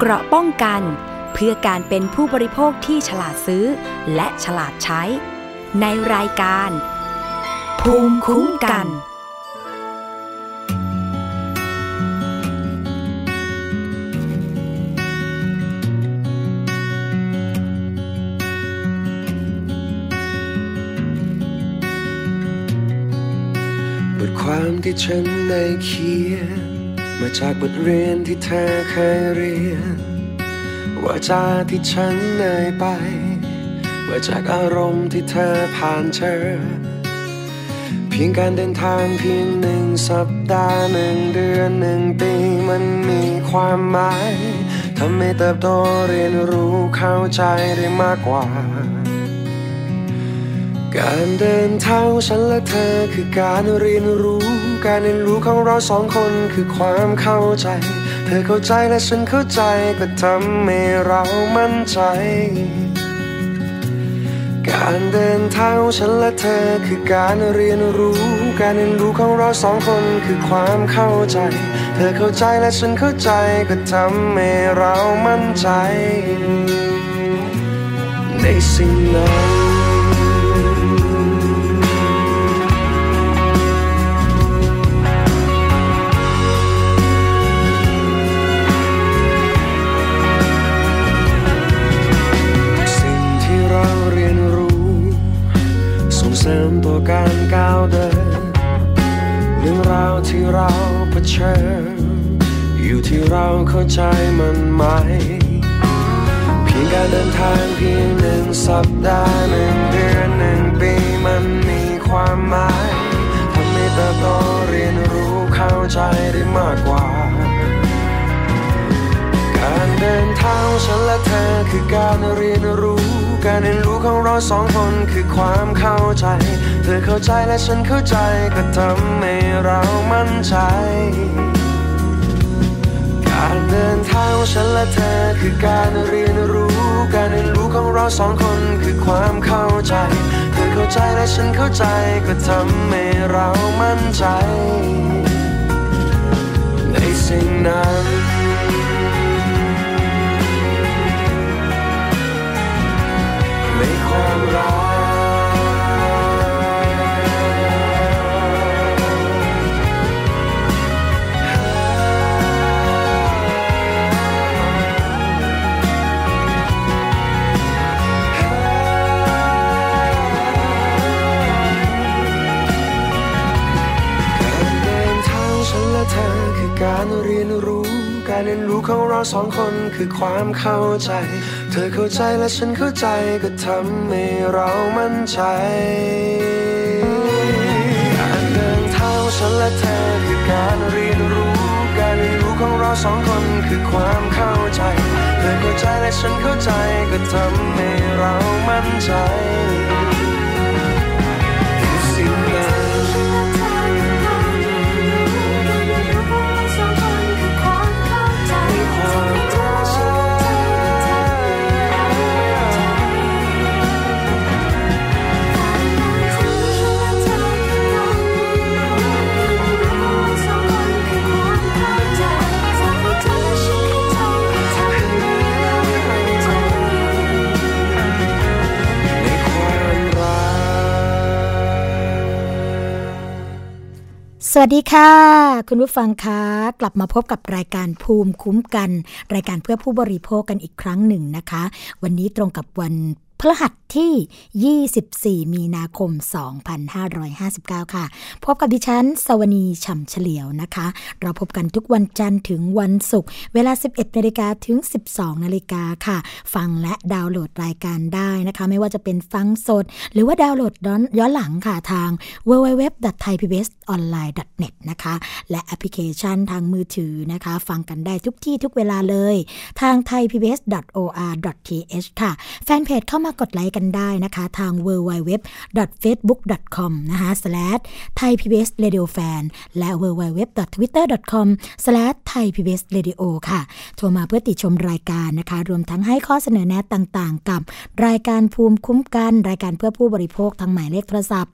เกราะป้องกัน เพื่อการเป็นผู้บริโภคที่ฉลาดซื้อ และฉลาดใช้ ในรายการ ภูมิคุ้มกันบทความที่ฉันได้เขียน มาจากบทเรียนที่เธอเคยเรียน ว่าจาที่ฉันเอ่ยไป ว่าจากอารมณ์ที่เธอผ่านเจอ เพียงการเดินทางเพียงหนึ่งสัปดาห์หนึ่งเดือนหนึ่งปีมันมีความหมายทำให้เติบโตเรียนรู้เข้าใจได้มากกว่า การเดินทางฉันและเธอคือการเรียนรู้ การเรียนรู้ของเราสองคนคือความเข้าใจ เธอเข้าใจและฉันเข้าใจก็ทำให้เรามั่นใจ การเดินทางฉันและเธอคือการเรียนรู้ การเรียนรู้ของเราสองคนคือความเข้าใจ เธอเข้าใจและฉันเข้าใจก็ทำให้เรามั่นใจ ในสิ่งนั้น การก้าวเดิน เรื่องราวที่เราเผชิญ อยู่ที่เราเข้าใจมันไหม เพียงการเดินทางเพียงหนึ่งสัปดาห์หนึ่งเดือนหนึ่งปีมันมีความหมายทำให้เติบโตเรียนรู้เข้าใจได้มากกว่า การเดินทางฉันและเธอคือการเรียนรู้ การเรียนรู้ของเราสองคนคือความเข้าใจ เธอเข้าใจและฉันเข้าใจก็ทำให้เรามั่นใจ การเดินทางของฉันและเธอคือการเรียนรู้ การเรียนรู้ของเราสองคนคือความเข้าใจ เธอเข้าใจและฉันเข้าใจก็ทำให้เรามั่นใจ ในสิ่งนั้นใน การเรียนรู้ การเรียนรู้ของเราสองคนคือความเข้าใจ เธอเข้าใจและฉันเข้าใจก็ทำให้เรามั่นใจการเดินทางขอฉันและเธอคือการเรียนรู้ การเรียนรู้ของเราสองคนคือความเข้าใจ เธอเข้าใจและฉันเข้าใจก็ทำให้เรามั่นใจ สวัสดีค่ะ คุณผู้ฟังคะกลับมาพบกับรายการภูมิคุ้มกัน รายการเพื่อผู้บริโภคกันอีกครั้งหนึ่งนะคะ วันนี้ตรงกับวัน พฤหัสที่ 24 มีนาคม 2559 ค่ะ พบกับดิฉัน สวนีฉ่ำเฉลียวนะคะ เราพบกันทุกวันจันทร์ถึงวันศุกร์เวลา 11นาฬิกาถึง 12นาฬิกาค่ะ ฟังและดาวน์โหลดรายการได้นะคะ ไม่ว่าจะเป็นฟังสด หรือว่าดาวน์โหลดย้อนย้อนหลังค่ะทาง www.thaipbsonline.net นะคะ และแอปพลิเคชันทางมือถือนะคะ ฟังกันได้ทุกที่ทุกเวลาเลย ทาง thaipbs.or.th ค่ะ แฟนเพจเข้ามากดไลค์กันได้นะคะ ทาง www.facebook.com นะคะ slash thaipbsradiofan และ www.twitter.com slash thaipbsradio ค่ะ โทรมาเพื่อติชมรายการนะคะ รวมทั้งให้ข้อเสนอแนะต่างๆ กับรายการภูมิคุ้มกัน รายการเพื่อผู้บริโภคทางหมายเลขโทรศัพท์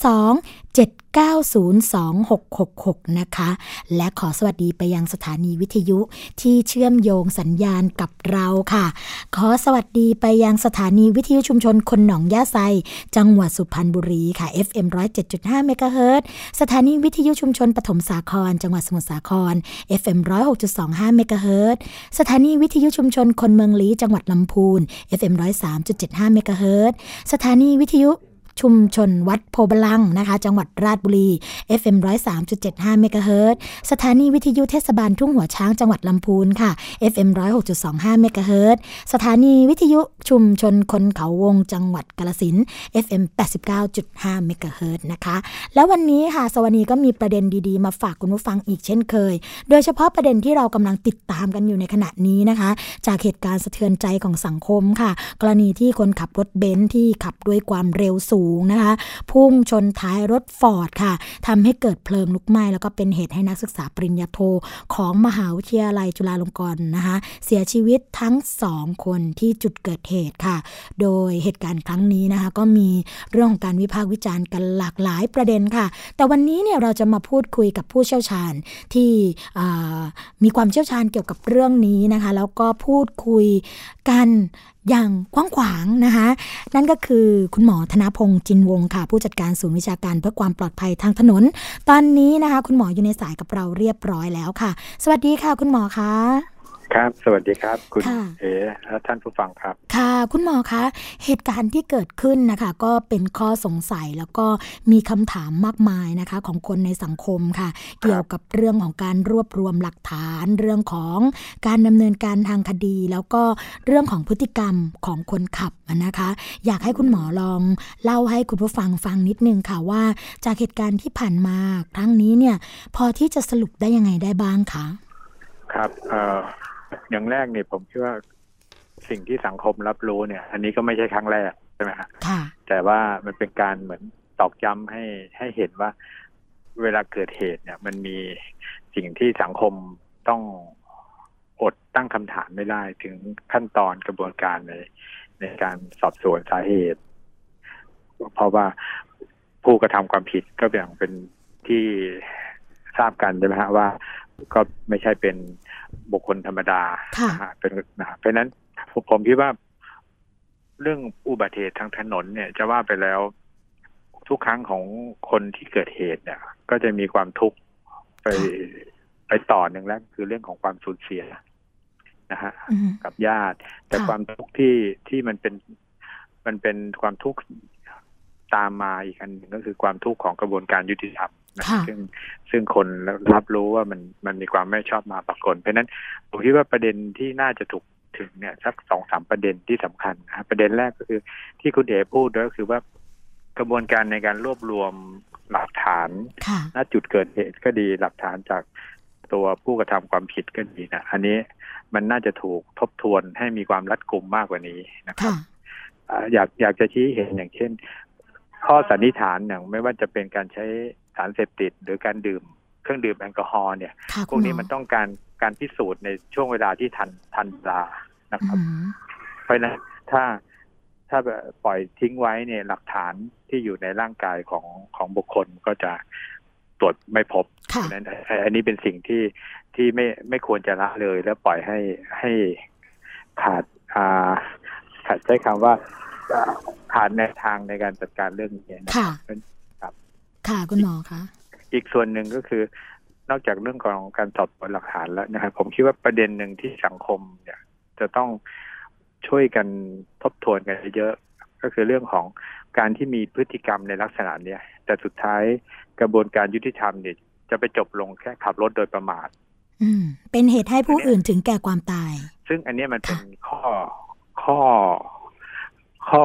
02 7 902-666 นะคะ และขอสวัสดีไปยังสถานีวิทยุที่เชื่อมโยงสัญญาณกับเราค่ะ ขอสวัสดีไปยังสถานีวิทยุชุมชนคนหนองยาไซ จังหวัดสุพรรณบุรีค่ะ FM 107.5เมกะเฮิรตสถานีวิทยุชุมชนปฐมสาคร จังหวัดสมุทรสาคร FM 106.25เมกะเฮิรตสถานีวิทยุชุมชนคนเมืองลี้จังหวัดลำพูน FM 103.75เมกะเฮิรตสถานีวิทยุ ชุมชนวัดโพธิ์บัลลังก์นะคะ จังหวัดราชบุรี FM 103.75เมกะเฮิรตสถานีวิทยุเทศบาลทุ่งหัวช้างจังหวัดลำพูนค่ะ FM 106.25เมกะเฮิรตสถานีวิทยุชุมชนคนเขาวงจังหวัดกาฬสินธุ์ FM 89.5เมกะเฮิรตนะคะ แล้ววันนี้ค่ะ สวนีก็มีประเด็นดีๆ มาฝากคุณผู้ฟังอีกเช่นเคย โดยเฉพาะประเด็นที่เรากำลังติดตามกันอยู่ในขณะนี้นะคะ จากเหตุการณ์สะเทือนใจของสังคมค่ะ กรณีที่คนขับรถเบนซ์ที่ขับด้วยความเร็วสูงนะคะ พุ่งชนท้ายรถฟอร์ดค่ะทำให้เกิดเพลิงลุกไหม้แล้วก็เป็นเหตุให้นักศึกษาปริญญาโทของมหาวิทยาลัยจุฬาลงกรณ์นะคะ เสียชีวิตทั้งสองคนที่จุดเกิดเหตุค่ะ โดยเหตุการณ์ครั้งนี้นะคะ ก็มีเรื่องของการวิพากษ์วิจารณ์กันหลากหลายประเด็นค่ะ แต่วันนี้เนี่ยเราจะมาพูดคุยกับผู้เชี่ยวชาญที่มีความเชี่ยวชาญเกี่ยวกับเรื่องนี้นะคะ แล้วก็พูดคุยกันอย่างกว้างขวางนะคะ นั่นก็คือคุณหมอธนพงศ์จินวงค่ะ ผู้จัดการศูนย์วิชาการเพื่อความปลอดภัยทางถนน ตอนนี้นะคะ คุณหมออยู่ในสายกับเราเรียบร้อยแล้วค่ะ สวัสดีค่ะ คุณหมอคะ ครับ สวัสดีครับ คุณค่ะเอ๋และท่านผู้ฟังครับ ค่ะ คุณหมอคะ เหตุการณ์ที่เกิดขึ้นนะคะ ก็เป็นข้อสงสัยแล้วก็มีคำถามมากมายนะคะ ของคนในสังคมค่ะ เกี่ยวกับเรื่องของการรวบรวมหลักฐาน เรื่องของการดำเนินการทางคดี แล้วก็เรื่องของพฤติกรรมของคนขับนะคะ อยากให้คุณหมอลองเล่าให้คุณผู้ฟังฟังนิดนึงค่ะว่า จากเหตุการณ์ที่ผ่านมาครั้งนี้เนี่ย พอที่จะสรุปได้ยังไงได้บ้างคะ ครับเอ่ออย่างแรกเนี่ยผมคิดว่าสิ่งที่สังคมรับรู้เนี่ย อันนี้ก็ไม่ใช่ครั้งแรกใช่ไหมฮะค่ะแต่ว่ามันเป็นการเหมือนตอกย้ำให้ให้เห็นว่า เวลาเกิดเหตุเนี่ย มันมีสิ่งที่สังคมต้องอดตั้งคำถามไม่ได้ ถึงขั้นตอนกระบวนการในในการสอบสวนสาเหตุ เพราะว่าผู้กระทำความผิดก็อย่างเป็นที่ทราบกันใช่ไหมฮะว่า ก็ไม่ใช่เป็นบุคคลธรรมดาค่ะนะฮะเป็นนะฮะเพราะฉะนั้นผมผมคิดว่า เรื่องอุบัติเหตุทางถนนเนี่ย จะว่าไปแล้ว ทุกครั้งของคนที่เกิดเหตุเนี่ย ก็จะมีความทุกข์ไปไปต่อหนึ่งแล้ว คือเรื่องของความสูญเสียนะฮะอืมกับญาติ แต่ค่ะความทุกข์ที่ที่มันเป็นมันเป็นความทุกข์ตามมาอีกอันหนึ่งก็คือความทุกข์ของกระบวนการยุติธรรมนะค่ะ ซึ่งซึ่งคนรับรู้ว่ามันมันมีความไม่ชอบมาปรากฏเพราะฉะนั้นผมคิดว่าประเด็นที่น่าจะถูกถึงเนี่ยสักสองสามประเด็นที่สำคัญนะประเด็นแรกก็คือที่คุณเอ๋พูดก็คือว่ากระบวนการในการรวบรวมหลักฐานค่ะณจุดเกิดเหตุก็ดีหลักฐานจากตัวผู้กระทำความผิดก็ดีนะอันนี้มันน่าจะถูกทบทวนให้มีความรัดกุมมากกว่านี้นะครับค่ะอ่าอยากอยากจะชี้เห็นอย่างเช่น ข้อสันนิษฐานอย่างไม่ว่าจะเป็นการใช้ สารเสพติด หรือการดื่มเครื่องดื่มแอลกอฮอล์เนี่ยค่ะพวกนี้มันต้องการการพิสูจน์ในช่วงเวลาที่ทันทันเวลานะครับอืมเพราะฉะนั้นถ้าถ้าปล่อยทิ้งไว้เนี่ยหลักฐานที่อยู่ในร่างกายของของบุคคลก็จะตรวจไม่พบค่ะเพราะฉะนั้นเอ่ออันนี้เป็นสิ่งที่ที่ไม่ไม่ควรจะละเลย แล้วปล่อยให้ให้ขาดอ่าขาดใช้คำว่าอ่าขาดแนวทางในการจัดการเรื่องนี้นะค่ะครับ ค่ะคุณหมอคะอีกส่วนหนึ่งก็คือนอกจากเรื่องของการสอบสวนหลักฐานแล้วนะครับผมคิดว่าประเด็นหนึ่งที่สังคมเนี่ย จะต้องช่วยกันทบทวนกันเยอะก็คือเรื่องของการที่มีพฤติกรรมในลักษณะเนี้ยแต่สุดท้ายกระบวนการยุติธรรมเนี่ยจะไปจบลงแค่ขับรถโดยประมาทอืมเป็นเหตุให้ผู้อื่นถึงแก่ความตาย ซึ่งอันเนี้ยมันเป็นค่ะข้อข้อข้อ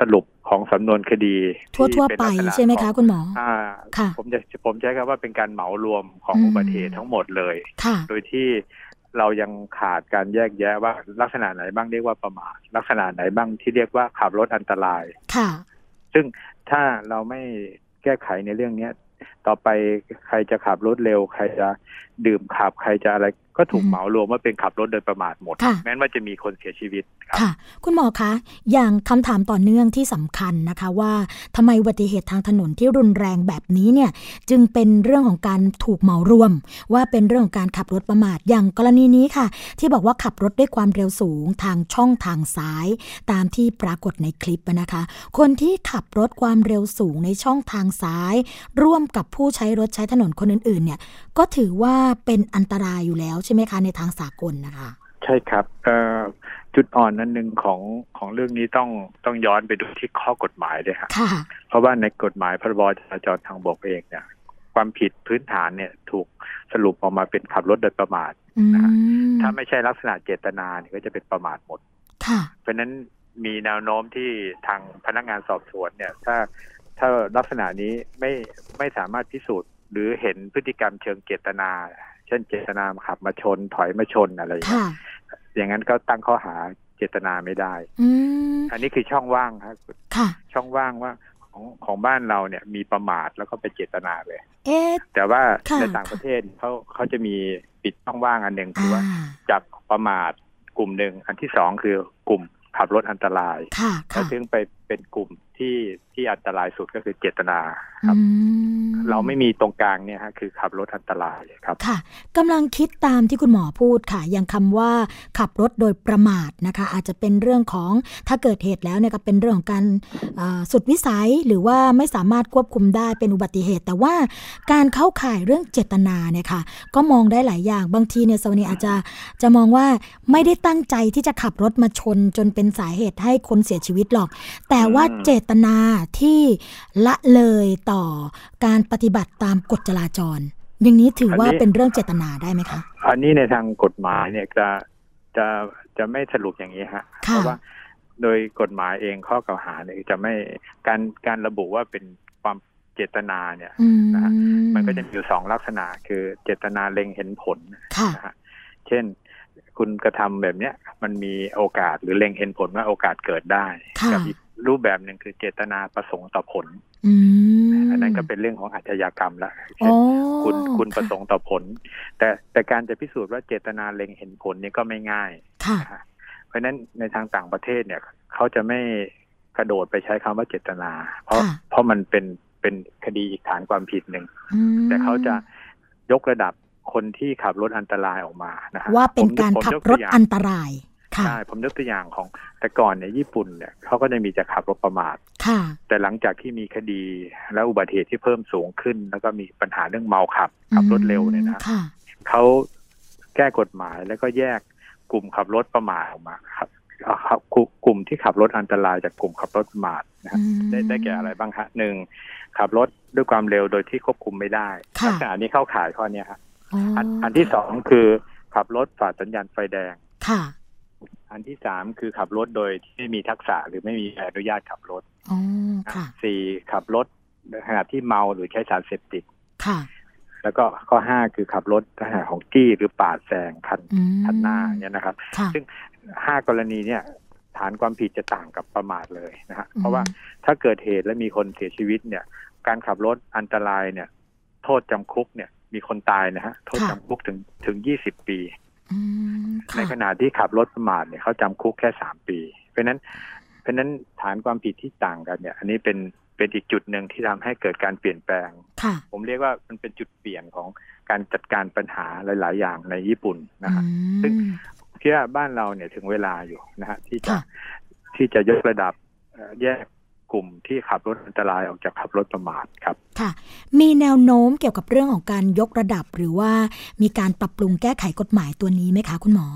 สรุปของสำนวนคดีที่ทั่วๆเป็นไปลักษณะใช่ไหมขคะองคุณหมออ่าค่ะผมจะผมใช้คำว่าเป็นการเหมารวมของอืมอุบัติเหตุทั้งหมดเลยค่ะโดยที่เรายังขาดการแยกแยะว่าลักษณะไหนบ้างเรียกว่าประมาทลักษณะไหนบ้างที่เรียกว่าขับรถอันตราย ค่ะ ซึ่งถ้าเราไม่แก้ไขในเรื่องเนี้ย ต่อไปใครจะขับรถเร็ว ใครจะ ดื่มขับใครจะอะไรก็ถูกอืมเหมารวมว่าเป็นขับรถโดยประมาทหมดค่ะแม้ว่าจะมีคนเสียชีวิตครับค่ะ คุณหมอคะ อย่างคำถามต่อเนื่องที่สำคัญนะคะว่าทำไมอุบัติเหตุทางถนนที่รุนแรงแบบนี้เนี่ย จึงเป็นเรื่องของการถูกเหมารวม ว่าเป็นเรื่องของการขับรถประมาทอย่างกรณีนี้ค่ะ ที่บอกว่าขับรถด้วยความเร็วสูงทางช่องทางซ้าย ตามที่ปรากฏในคลิปนะคะ คนที่ขับรถความเร็วสูงในช่องทางซ้าย ร่วมกับผู้ใช้รถใช้ถนนคนอื่นๆเนี่ยก็ถือว่าเป็นอันตรายอยู่แล้วใช่ไหมคะ ในทางสากลนะคะ ใช่ครับเอ่อจุดอ่อนนั้นหนึ่งของของเรื่องนี้ต้องต้องย้อนไปดูที่ข้อกฎหมายด้วยครับค่ะเพราะว่าในกฎหมายพรบจราจรทางบกเองเนี่ยความผิดพื้นฐานเนี่ยถูกสรุปออกมาเป็นขับรถโดยประมาทอืมถ้าไม่ใช่ลักษณะเจตนาเนี่ยก็จะเป็นประมาทหมดค่ะเพราะฉะนั้นมีแนวโน้มที่ทางพนักงานสอบสวนเนี่ย ถ้าถ้าลักษณะนี้ไม่ไม่สามารถพิสูจน์ หรือเห็นพฤติกรรมเชิงเจตนา เช่นเจตนาขับมาชนถอยมาชนอะไรอย่างเงี้ค่ะยอย่างนั้นก็ตั้งข้อหาเจตนาไม่ได้อืมอันนี้คือช่องว่างครับค่ะช่องว่างว่าของของบ้านเราเนี่ยมีประมาทแล้วก็ไปเจตนาเลยเอ๊ะแต่ว่าค่ะในต่างประเทศเขาเขาจะมีปิดช่องว่างอันหนึ่งคืออ่าว่าจับประมาทกลุ่มหนึ่งอันที่สองคือกลุ่มขับรถอันตรายค่ะแล้วค่ะถึงไป เป็นกลุ่มที่ที่อันตรายสุดก็คือเจตนาครับอืเราไม่มีตรงกลางเนี่ยฮะคือขับรถอันตรายครับ ค่ะกำลังคิดตามที่คุณหมอพูดค่ะ อย่างคำว่าขับรถโดยประมาทนะคะ อาจจะเป็นเรื่องของถ้าเกิดเหตุแล้วเนี่ยก็เป็นเรื่องของการเอ่อสุดวิสัยหรือว่าไม่สามารถควบคุมได้เป็นอุบัติเหตุ แต่ว่าการเข้าข่ายเรื่องเจตนาเนี่ยค่ะ ก็มองได้หลายอย่างบางทีเนี่ยสวนีอาจจะจะมองว่าไม่ได้ตั้งใจที่จะขับรถมาชนจนเป็นสาเหตุให้คนเสียชีวิตหรอก แต่ว่าอืมเจตนาที่ละเลยต่อการปฏิบัติตามกฎจราจร อย่างนี้ถือว่าเป็นเรื่องเจตนาได้ไหมคะ อันนี้ในทางกฎหมายเนี่ยจะจะจะไม่สรุปอย่างนี้ฮะเพค่ะราะว่าโดยกฎหมายเองข้อกล่าวหาเนี่ยจะไม่การการระบุว่าเป็นความเจตนาเนี่ยอืมนะฮะมันก็จะมีอยู่สองลักษณะ คือเจตนาเล็งเห็นผลค่ะนะฮะเช่นคุณกระทำแบบเนี้ยมันมีโอกาสหรือเล็งเห็นผลว่าโอกาสเกิดได้ค่ะกัอีก รูปแบบหนึ่งคือเจตนาประสงค์ต่อผลอืมอันนั้นก็เป็นเรื่องของอาชญากรรมละโอ้เช่นคุณคุณประสค่ะงค์ต่อผล แต่แต่การจะพิสูจน์ว่าเจตนาเล็งเห็นผลนี่ก็ไม่ง่ายค่ะนะฮะเพราะฉะนั้นในทางต่างประเทศเนี่ยเขาจะไม่กระโดดไปใช้คำว่าเจตนา เพราะค่ะเพราะมันเป็นเป็นคดีอีกฐานความผิดหนึ่งอืมแต่เขาจะยกระดับคนที่ขับรถอันตรายออกมานะฮะว่าเป็นผมการผมขับยรตัถวย่างอันตราย ค่ะใช่ผมยกตัวอย่างของแต่ก่อนเนี่ยญี่ปุ่นเนี่ยเขาก็จะมีจะขับรถประมาทค่ะแต่หลังจากที่มีคดีและอุบัติเหตุที่เพิ่มสูงขึ้น แล้วก็มีปัญหาเรื่องเมาขับขับรถเร็วเนี่ยนะค่ะเขาแก้กฎหมายแล้วก็แยกกลุ่มขับรถประมาทออกมาครับเอาครับกลุ่มกลุ่มที่ขับรถอันตรายจากกลุ่มขับรถประมาทนะฮะอืมได้ได้แก่อะไรบ้างฮะหนึ่งขับรถด้วยความเร็วโดยที่ควบคุมไม่ได้ค่ะลักษณะนี้เข้าข่ายข้อเนี้ยฮะอ๋อออันอันที่สองคือขับรถฝ่าสัญญาณไฟแดงค่ะ อันที่สามคือขับรถโดยที่ไม่มีทักษะหรือไม่มีใบอนุญาตขับรถอ๋อค่ะสี่ขับรถขณะที่เมาหรือใช้สารเสพติดค่ะ แล้วก็ข้อห้าคือขับรถขณะของจี้หรือปาดแซงคันอืมคันหน้าเนี่ยนะครับค่ะซึ่งห้ากรณีเนี่ยฐานความผิดจะต่างกับประมาทเลยนะฮะอืมเพราะว่าถ้าเกิดเหตุและมีคนเสียชีวิตเนี่ย การขับรถอันตรายเนี่ย โทษจำคุกเนี่ย มีคนตายนะฮะโทษจำคุกถึงถึงยี่สิบปีอืม ในค่ะขณะที่ขับรถประมาทเนี่ยเขาจำคุกแค่สามปี เพราะฉะนั้นเพราะฉะนั้นฐานความผิดที่ต่างกันเนี่ย อันนี้เป็นเป็นอีกจุดหนึ่งที่ทำให้เกิดการเปลี่ยนแปลงค่ะผมเรียกว่ามันเป็นจุดเปลี่ยนของการจัดการปัญหาหลาย ๆ อย่างในญี่ปุ่นนะฮะซึ่งเชื่อบ้านเราเนี่ยถึงเวลาอยู่นะฮะที่จะค่ะที่จะยกระดับเอ่อแยก กลุ่มที่ขับรถอันตรายออกจากขับรถประมาทครับ ค่ะ มีแนวโน้มเกี่ยวกับเรื่องของการยกระดับ หรือว่ามีการปรับปรุงแก้ไขกฎหมายตัวนี้ไหมคะคุณหมอ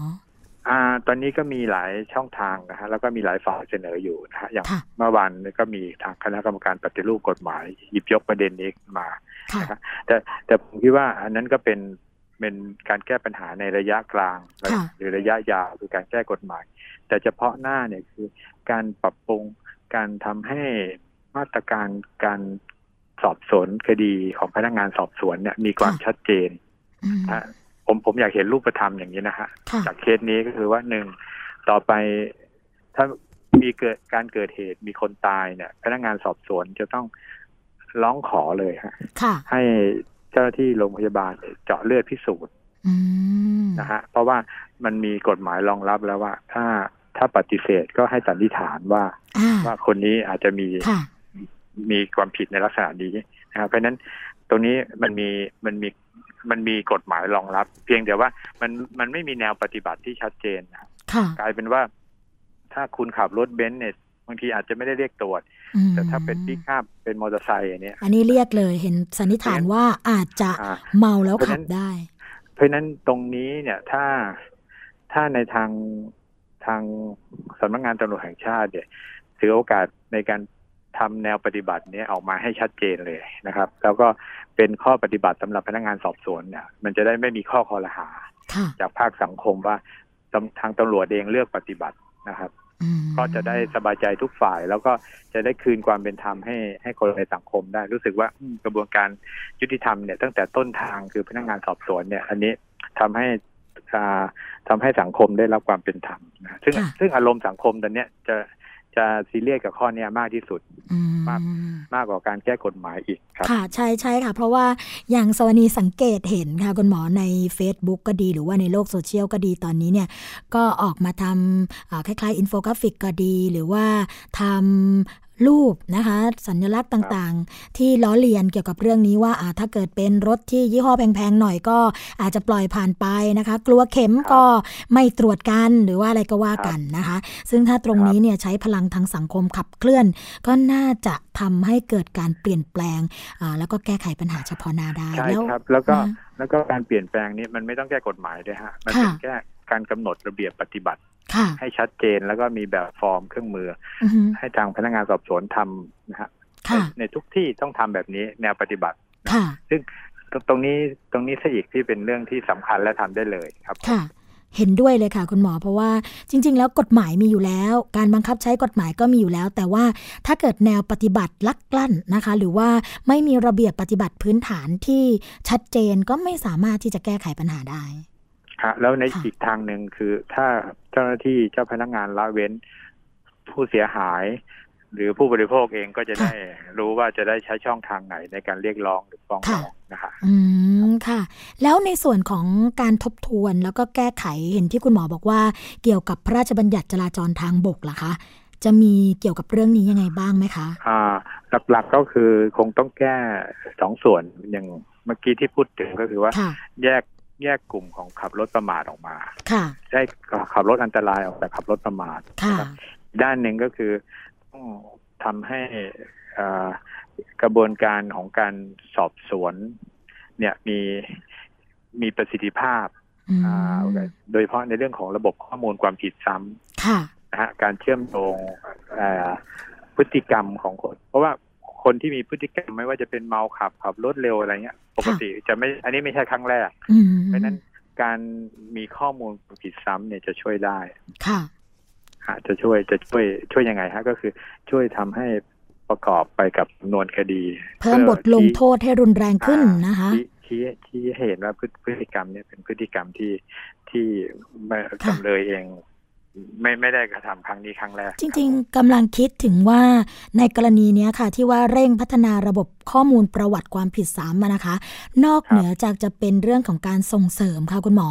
อ่าตอนนี้ก็มีหลายช่องทางนะฮะแล้วก็มีหลายฝ่ายเสนออยู่นะฮะอย่างค่ะเมื่อวานนี้ก็มีทางคณะกรรมการปฏิรูปกฎหมาย หยิบยกประเด็นนี้มาค่ะนะครับแต่แต่ผมคิดว่าอันนั้นก็เป็นเป็นการแก้ปัญหาในระยะกลางค่ะหรือระยะยาวคือการแก้กฎหมาย แต่เฉพาะหน้าเนี่ยคือการปรับปรุง การทำให้มาตรการการสอบสวนคดีของพนักงานสอบสวนเนี่ยมีความค่ะชัดเจนอืมนะฮะผมผมอยากเห็นรูปธรรมอย่างนี้นะฮะค่ะจากเคสนี้ก็คือว่าหนึ่งต่อไปถ้ามีเกิดการเกิดเหตุมีคนตายเนี่ย พนักงานสอบสวนจะต้องร้องขอเลยฮะค่ะให้เจ้าหน้าที่โรงพยาบาลเจาะเลือดพิสูจน์อืมนะฮะเพราะว่ามันมีกฎหมายรองรับแล้วว่า ถ้า ถ้าปฏิเสธก็ให้สันนิษฐานว่าอ่าว่าคนนี้อาจจะมีค่ะมีความผิดในลักษณะนี้นะครับเพราะฉะนั้นตรงนี้มันมีมันมีมันมีกฎหมายรองรับ เพียงแต่ว่ามันมันไม่มีแนวปฏิบัติที่ชัดเจนนะครับค่ะกลายเป็นว่า ถ้าคุณขับรถเบนซ์เนี่ยบางทีอาจจะไม่ได้เรียกตรวจอืมแต่ถ้าเป็นปิกอัพเป็นมอเตอร์ไซค์อย่างเนี้ยอันนี้เรียกเลยเห็นสันนิษฐานว่าอาจจะอ่าเมาแล้วเพราะฉะขันั้บนได้ เพราะฉะนั้นตรงนี้เนี่ยถ้าถ้าในทาง ทางสำนักงานตำรวจแห่งชาติเนี่ยถือโอกาสในการทำแนวปฏิบัติเนี้ออกมาให้ชัดเจนเลยนะครับ แล้วก็เป็นข้อปฏิบัติสำหรับพนักงานสอบสวนเนี่ย มันจะได้ไม่มีข้อคอรหาค่ะจากภาคสังคมว่าตำทางตำรวจเองเลือกปฏิบัตินะครับอืมก็จะได้สบายใจทุกฝ่าย แล้วก็จะได้คืนความเป็นธรรมให้ให้คนในสังคมได้ รู้สึกว่าอืมกระบวนการยุติธรรมเนี่ยตั้งแต่ต้นทางคือพนักงานสอบสวนเนี่ย อันนี้ทำให้ อ่าทำให้สังคมได้รับความเป็นธรรมนะซึ่งค่ะซึ่งอารมณ์สังคมตอนเนี้ยจะจะซีเรียสกับข้อเนี้ยมากที่สุดอืมมากมากกว่าการแก้กฎหมายอีกครับค่ะใช่ใช่ค่ะ เพราะว่าอย่างสวนีสังเกตเห็นค่ะ คุณหมอใน Facebook ก็ดีหรือว่าในโลกโซเชียลก็ดีตอนนี้เนี่ย ก็ออกมาทำอ่าคล้ายๆ อินโฟกราฟิกก็ดี หรือว่าทำ รูปนะคะ สัญลักษณ์ต่างๆ ที่ล้อเลียนเกี่ยวกับเรื่องนี้ว่าอ่าถ้าเกิดเป็นรถที่ยี่ห้อแพงๆหน่อยก็อาจจะปล่อยผ่านไปนะคะ กลัวเข็มก็ไม่ตรวจกันหรือว่าอะไรก็ว่ากันนะคะ ซึ่งถ้าตรงนี้เนี่ยใช้พลังทางสังคมขับเคลื่อน ก็น่าจะทำให้เกิดการเปลี่ยนแปลงอ่าแล้วก็แก้ไขปัญหาเฉพาะหน้าได้ใช่แล้วครับแล้วก็นะแล้วก็การเปลี่ยนแปลงนี้มันไม่ต้องแก้กฎหมายด้วยฮะมันเป็นค่ะแก้ การกำหนดระเบียบปฏิบัติค่ะให้ชัดเจนแล้วก็มีแบบฟอร์มเครื่องมืออือฮึให้ทางพนักงานสอบสวนทำนะฮะค่ะในในทุกที่ต้องทำแบบนี้แนวปฏิบัติค่ะตรงตรงนี้ตรงนี้ซะอีกที่เป็นเรื่องที่สำคัญและทำได้เลยครับค่ะเห็นด้วยเลยค่ะคุณหมอเพราะว่าจริง ๆ แล้วกฎหมายมีอยู่แล้ว การบังคับใช้กฎหมายก็มีอยู่แล้ว แต่ว่าถ้าเกิดแนวปฏิบัติลักกลั่นนะคะ หรือว่าไม่มีระเบียบปฏิบัติพื้นฐานที่ชัดเจนก็ไม่สามารถที่จะแก้ไขปัญหาได้ ฮะแล้วในค่ะอีกทางหนึ่งคือถ้าเจ้าหน้าที่เจ้าพนักงานละเว้นผู้เสียหาย หรือผู้บริโภคเองก็จะได้รู้ว่าจะได้ใช้ช่องทางไหนในการเรียกร้องหรือฟ้องร้องนะฮะอืมค่ะ แล้วในส่วนของการทบทวนแล้วก็แก้ไขเห็นที่คุณหมอบอกว่า เกี่ยวกับพระราชบัญญัติจราจรทางบกล่ะคะจะมีเกี่ยวกับเรื่องนี้ยังไงบ้างไหมคะ อ่า หลักๆก็คือคงต้องแก้สองส่วนอย่างเมื่อกี้ที่พูดถึงก็คือว่าค่ะแยก แยกกลุ่มของขับรถประมาทออกมาค่ะได้ขับรถอันตรายออกจากขับรถประมาทค่ะนะครับด้านหนึ่งก็คือต้องทำให้อ่ากระบวนการของการสอบสวน เนี่ยมีมีประสิทธิภาพอืมอ่าโดยเฉพาะในเรื่องของระบบข้อมูลความผิดซ้ำค่ะนะฮะการเชื่อมโยงเอ่อพฤติกรรมของคน เพราะว่า คนที่มีพฤติกรรมไม่ว่าจะเป็นเมาขับขับรถเร็วอะไรเงี้ย ปกติจะไม่ อันนี้ไม่ใช่ครั้งแรกอืมเพราะฉะนั้นการมีข้อมูลผิดซ้ำเนี่ยจะช่วยได้ค่ะฮะจะช่วยจะช่วยช่วยยังไงฮะก็คือช่วยทำให้ประกอบไปกับจำนวนคดี เพิ่มบทลงโทษให้รุนแรงขึ้นนะคะชี้ชี้ชี้ให้เห็นว่าพฤพฤติกรรมเนี่ยเป็นพฤติกรรมที่ที่ไม่ค่ะจำเลยเอง ไม่ไม่ได้กระทำครั้งนี้ครั้งแรก จริง ๆกำลังคิดถึงว่าในกรณีเนี้ยค่ะ ที่ว่าเร่งพัฒนาระบบข้อมูลประวัติความผิดซ้ำอะนะคะ นอกเหนือจากจะเป็นเรื่องของการส่งเสริมค่ะคุณหมอ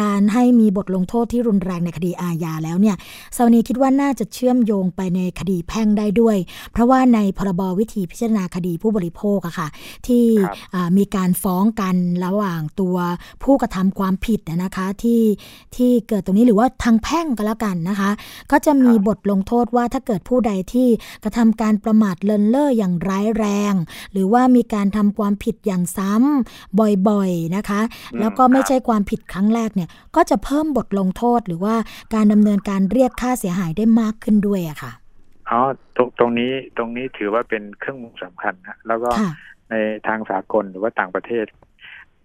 การให้มีบทลงโทษที่รุนแรงในคดีอาญาแล้วเนี่ยสาวนีคิดว่าน่าจะเชื่อมโยงไปในคดีแพ่งได้ด้วย เพราะว่าในพรบวิธีพิจารณาคดีผู้บริโภคอะค่ะ ที่ครับอ่ามีการฟ้องกันระหว่างตัวผู้กระทำความผิดอะนะคะที่ที่เกิดตรงนี้หรือว่าทางแพ่งก็แล้วกันนะคะ ก็จะมีครับบทลงโทษว่าถ้าเกิดผู้ใดที่กระทำการประมาทเลินเล่ออย่างร้ายแรง หรือว่ามีการทำความผิดอย่างซ้ำบ่อยๆนะคะอืมแล้วก็ไม่ครับใช่ความผิดครั้งแรกเนี่ยก็จะเพิ่มบทลงโทษหรือว่าการดำเนินการเรียกค่าเสียหายได้มากขึ้นด้วยอะค่ะอ๋อตรงตรงนี้ตรงนี้ถือว่าเป็นเครื่องมือสำคัญนะแล้วก็ค่ะในทางสากลหรือว่าต่างประเทศ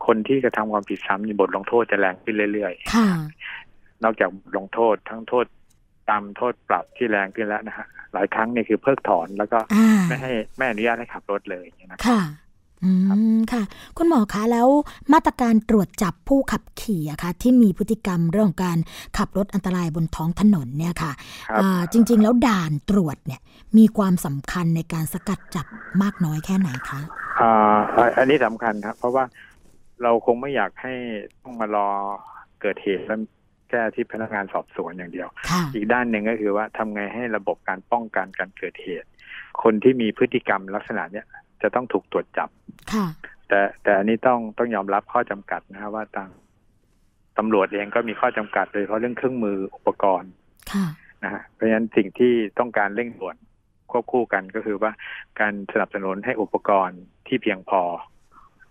คนที่กระทำความผิดซ้ำมีบทลงโทษจะแรงขึ้นเรื่อยค่ะๆ นอกจากบทลงโทษทั้งโทษตามโทษปรับที่แรงขึ้นแล้วนะฮะหลายครั้งเนี่ยคือเพิกถอนแล้วก็อ่าไม่ให้ไม่อนุญาตให้ขับรถเลยนะครับค่ะอืมค่ะ คุณหมอคะแล้วมาตรการตรวจจับผู้ขับขี่อะคะที่มีพฤติกรรมเรื่องของการขับรถอันตรายบนท้องถนนเนี่ยค่ะครับอ่าจริง ๆ แล้วด่านตรวจเนี่ยมีความสำคัญในการสกัดจับมากน้อยแค่ไหนคะออ่าอันนี้สำคัญครับ เพราะว่าเราคงไม่อยากให้ต้องมารอเกิดเหตุแล้ว แก้ที่พนักงานสอบสวนอย่างเดียวค่ะอีกด้านหนึ่งก็คือว่าทำไงให้ระบบการป้องกันการเกิดเหตุ คนที่มีพฤติกรรมลักษณะเนี้ยจะต้องถูกตรวจจับค่ะแต่แต่อันนี้ต้องต้องยอมรับข้อจำกัดนะครับว่าทางตำรวจเองก็มีข้อจำกัดโดยเฉพาะเรื่องเครื่องมืออุปกรณ์ค่ะนะฮะเพราะฉะนั้นสิ่งที่ต้องการเร่งด่วนควบคู่กันก็คือว่าการสนับสนุนให้อุปกรณ์ที่เพียงพอ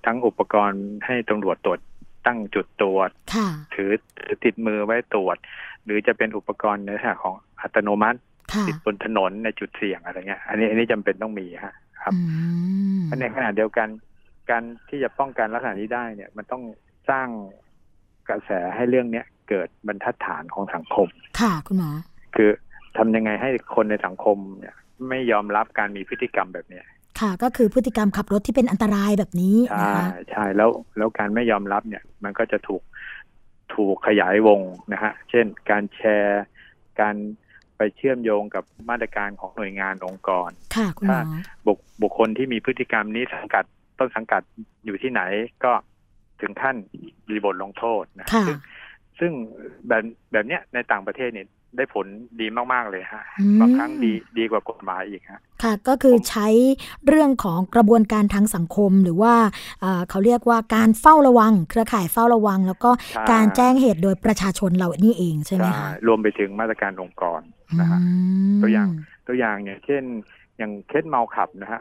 ทั้งอุปกรณ์ให้ตำรวจตรวจ ตั้งจุดตรวจค่ะถือถือติดมือไว้ตรวจ หรือจะเป็นอุปกรณ์ในลักษณะของอัตโนมัติค่ะติดบนถนนในจุดเสี่ยงอะไรเงี้ย อันนี้อันนี้จำเป็นต้องมีฮะครับอืมในขณะเดียวกันการที่จะป้องกันลักษณะนี้ได้เนี่ย มันต้องสร้างกระแสให้เรื่องเนี้ยเกิดบรรทัดฐานของสังคม ค่ะคุณหมอคือทำยังไงให้คนในสังคมเนี่ย ไม่ยอมรับการมีพฤติกรรมแบบเนี้ย ค่ะก็คือพฤติกรรมขับรถที่เป็นอันตรายแบบนี้ใช่นะคะใช่แล้วแล้วการไม่ยอมรับเนี่ย มันก็จะถูกถูกขยายวงนะฮะเช่น การแชร์ การไปเชื่อมโยงกับมาตรการของหน่วยงานองค์กรค่ะคุณหมอบุคบุคคลที่มีพฤติกรรมนี้สังกัดต้นสังกัดอยู่ที่ไหนก็ถึงขั้นมีบทลงโทษนะค่ะซึ่งซึ่งแบบแบบเนี้ยในต่างประเทศเนี่ย ได้ผลดีมาก ๆ เลยฮะอืมบางครั้งดีดีกว่ากฎหมายอีกฮะ ค่ะ ก็คือใช้เรื่องของกระบวนการทางสังคมหรือว่าเอ่อเขาเรียกว่าการเฝ้าระวัง เครือข่ายเฝ้าระวัง แล้วก็ใช่การแจ้งเหตุโดยประชาชนเรานี่เองใช่ไหมคะรวมไปถึงมาตรการองค์กรนะฮะอืมตัวอย่างตัวอย่างอย่างเช่น อย่างเคสเมาขับนะฮะ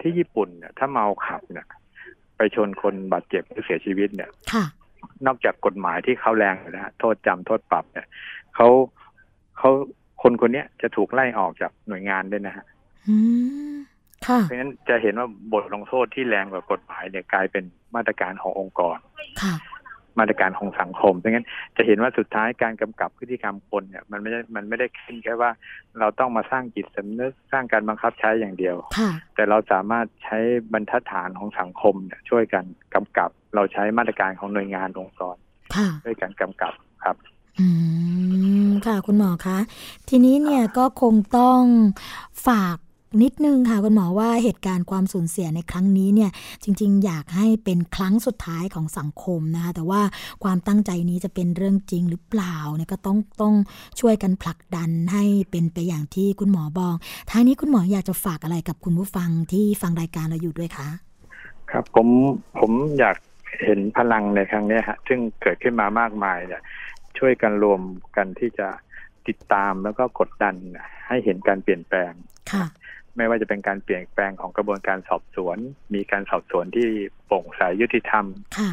ที่ญี่ปุ่นเนี่ยถ้าเมาขับเนี่ยไปชนคนบาดเจ็บหรือเสียชีวิตเนี่ยค่ะ นอกจากกฎหมายที่เขาแรงอยู่แล้วฮะโทษจำโทษปรับเนี่ยเขาเขาคนคนเนี้ยจะถูกไล่ออกจากหน่วยงานด้วยนะฮะอืมค่ะเพราะฉะนั้นจะเห็นว่าบทลงโทษที่แรงกว่ากฎหมายเนี่ยกลายเป็นมาตรการขององค์กรค่ะมาตรการของสังคมเพราะงั้นจะเห็นว่าสุดท้ายการกำกับพฤติกรรมคนเนี่ย มันไม่ได้มันไม่ได้ขึ้นแค่ว่า เราต้องมาสร้างจิตสำนึกสร้างการบังคับใช้อย่างเดียวค่ะแต่เราสามารถใช้บรรทัดฐานของสังคมเนี่ยช่วยกันกำกับ เราใช้มาตรการของหน่วยงานองค์กรค่ะช่วยกันกำกับครับอืมค่ะคุณหมอคะ ทีนี้เนี่ยก็คงต้องฝากนิดนึงค่ะคุณหมอว่าเหตุการณ์ความสูญเสียในครั้งนี้เนี่ย จริง ๆ อยากให้เป็นครั้งสุดท้ายของสังคมนะคะ แต่ว่าความตั้งใจนี้จะเป็นเรื่องจริงหรือเปล่าเนี่ยก็ต้องต้องช่วยกันผลักดันให้เป็นไปอย่างที่คุณหมอบอกท้ายนี้คุณหมออยากจะฝากอะไรกับคุณผู้ฟังที่ฟังรายการเราอยู่ด้วยคะ ครับผมผมอยาก เห็นพลังในครั้งเนี้ยฮะซึ่งเกิดขึ้นมามากมายเนี่ย ช่วยกันรวมกันที่จะติดตามแล้วก็กดดันให้เห็นการเปลี่ยนแปลงค่ะไม่ว่าจะเป็นการเปลี่ยนแปลงของกระบวนการสอบสวน มีการสอบสวนที่โปร่งใสยุติธรรมค่ะ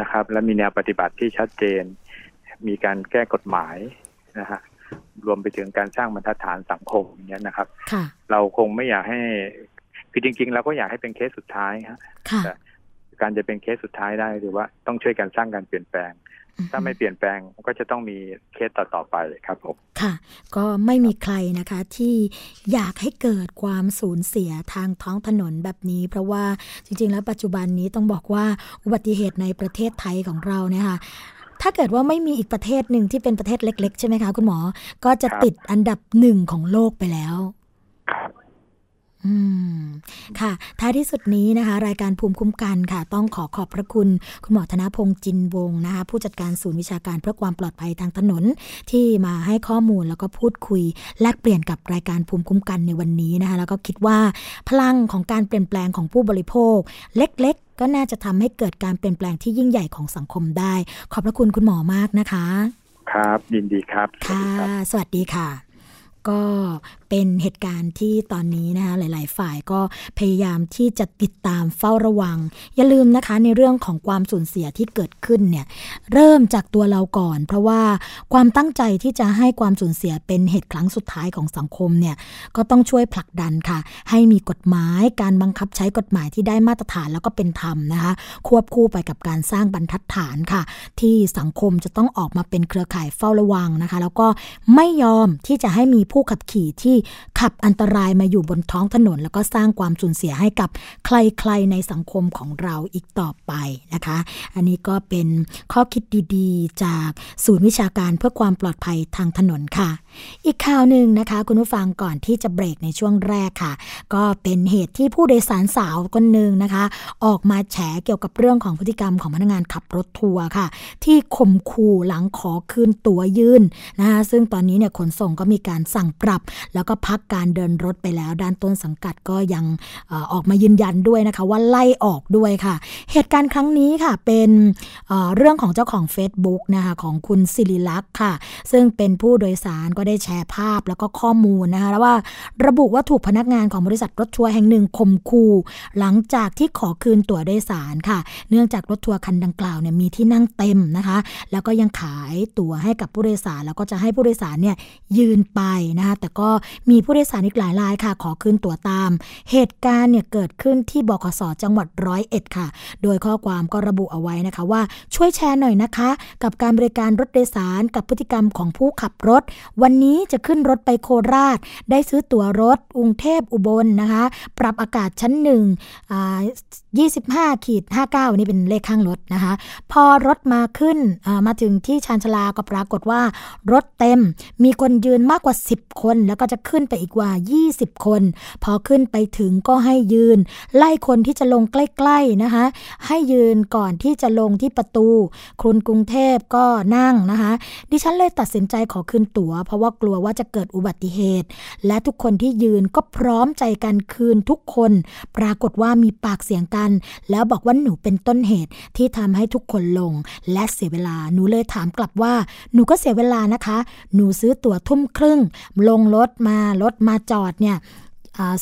นะครับ และมีแนวปฏิบัติที่ชัดเจน มีการแก้กฎหมายนะฮะรวมไปถึงการสร้างบรรทัดฐานสังคมอย่างเงี้ยนะครับค่ะเราคงไม่อยากให้คือจริง ๆ เราก็อยากให้เป็นเคสสุดท้ายฮะค่ะ การจะเป็นเคสสุดท้ายได้หรือว่าต้องช่วยกันสร้างการเปลี่ยนแปลง ถ้าไม่เปลี่ยนแปลงก็จะต้องมีเคสต่อๆไปครับผมค่ะ ก็ไม่มีใครนะคะที่อยากให้เกิดความสูญเสียทางท้องถนนแบบนี้ เพราะว่าจริง ๆ แล้วปัจจุบันนี้ต้องบอกว่าอุบัติเหตุในประเทศไทยของเราเนี่ยค่ะถ้าเกิดว่าไม่มีอีกประเทศหนึ่งที่เป็นประเทศเล็ก ๆ ใช่ไหมคะ คุณหมอ ก็จะครับติดอันดับหนึ่งของโลกไปแล้วครับ อืม ค่ะ ท้ายที่สุดนี้นะคะ รายการภูมิคุ้มกันค่ะ ต้องขอขอบพระคุณ คุณหมอธนพงศ์จินวงศ์นะคะ ผู้จัดการศูนย์วิชาการเพื่อความปลอดภัยทางถนน ที่มาให้ข้อมูลแล้วก็พูดคุย แลกเปลี่ยนกับรายการภูมิคุ้มกันในวันนี้นะคะ แล้วก็คิดว่าพลังของการเปลี่ยนแปลงของผู้บริโภค เล็ก ๆ ก็น่าจะทำให้เกิดการเปลี่ยนแปลงที่ยิ่งใหญ่ของสังคมได้ ขอบพระคุณคุณหมอมากนะคะ ครับ ยินดีครับสวัสค่ะดีครับสวัสดีค่ะ ก็เป็นเหตุการณ์ที่ตอนนี้นะคะหลาย ๆ ฝ่ายก็พยายามที่จะติดตามเฝ้าระวัง อย่าลืมนะคะในเรื่องของความสูญเสียที่เกิดขึ้นเนี่ยเริ่มจากตัวเราก่อน เพราะว่าความตั้งใจที่จะให้ความสูญเสียเป็นเหตุครั้งสุดท้ายของสังคมเนี่ยก็ต้องช่วยผลักดันค่ะ ให้มีกฎหมายการบังคับใช้กฎหมายที่ได้มาตรฐานแล้วก็เป็นธรรมนะคะ ควบคู่ไปกับการสร้างบรรทัดฐานค่ะ ที่สังคมจะต้องออกมาเป็นเครือข่ายเฝ้าระวังนะคะ แล้วก็ไม่ยอมที่จะให้มีผู้ขับขี่ที่ขับอันตรายมาอยู่บนท้องถนน แล้วก็สร้างความสูญเสียให้กับใครๆในสังคมของเราอีกต่อไปนะคะ อันนี้ก็เป็นข้อคิดดีๆ จากศูนย์วิชาการเพื่อความปลอดภัยทางถนนค่ะ อีกข่าวหนึ่งนะคะ คุณผู้ฟังก่อนที่จะเบรกในช่วงแรกค่ะ ก็เป็นเหตุที่ผู้โดยสารสาวคนหนึ่งนะคะ ออกมาแฉเกี่ยวกับเรื่องของพฤติกรรมของพนักงานขับรถทัวร์ค่ะ ที่ข่มขู่หลังขอคืนตั๋วยืนนะคะซึ่งตอนนี้เนี่ยขนส่งก็มีการสั่งปรับ แล้วก็พักการเดินรถไปแล้ว ด้านต้นสังกัดก็ยังออกมายืนยันด้วยนะคะ ว่าไล่ออกด้วยค่ะ เหตุการณ์ครั้งนี้ค่ะเป็นเรื่องของเจ้าของ Facebook นะคะของคุณศิริลักษ์ค่ะ ซึ่งเป็นผู้โดยสารก็ได้แชร์ภาพแล้วก็ข้อมูลนะคะแล้วว่าระบุว่าถูกพนักงานของบริษัทรถทัวร์แห่งหนึ่งข่มขู่หลังจากที่ขอคืนตั๋วโดยสารค่ะ เนื่องจากรถทัวร์คันดังกล่าวเนี่ยมีที่นั่งเต็มนะคะ แล้วก็ยังขายตั๋วให้กับผู้โดยสาร แล้วก็จะให้ผู้โดยสารเนี่ยยืนไปนะคะแต่ก็มีผู้โดยสารอีกหลายรายค่ะ ขอคืนตั๋วตาม เหตุการณ์เนี่ยเกิดขึ้นที่บขสจังหวัดร้อยเอ็ดค่ะ โดยข้อความก็ระบุเอาไว้นะคะว่าช่วยแชร์หน่อยนะคะ กับการบริการรถโดยสารกับพฤติกรรมของผู้ขับรถ วันนี้จะขึ้นรถไปโคราช ได้ซื้อตั๋วรถกรุงเทพอุบลนะคะ ปรับอากาศชั้นหนึ่งอ่า25ขีด59นี่เป็นเลขข้างรถนะคะ พอรถมาขึ้นมาถึงที่ชานชาลาก็ปรากฏว่า รถเต็มมีคนยืนมากกว่า 10 คน แล้วก็จะขึ้นไปอีกกว่า 20 คน พอขึ้นไปถึงก็ให้ยืน ไล่คนที่จะลงใกล้ๆนะคะ ให้ยืนก่อนที่จะลงที่ประตูคุณกรุงเทพก็นั่งนะคะ ดิฉันเลยตัดสินใจขอคืนตั๋ว เพราะว่ากลัวว่าจะเกิดอุบัติเหตุ และทุกคนที่ยืนก็พร้อมใจกันคืนทุกคน ปรากฏว่ามีปากเสียงกัน แล้วบอกว่าหนูเป็นต้นเหตุที่ทำให้ทุกคนลง และเสียเวลาหนูเลยถามกลับว่า หนูก็เสียเวลานะคะ หนูซื้อตั๋วทุ่มครึ่ง ลงรถมารถมาจอดเนี่ย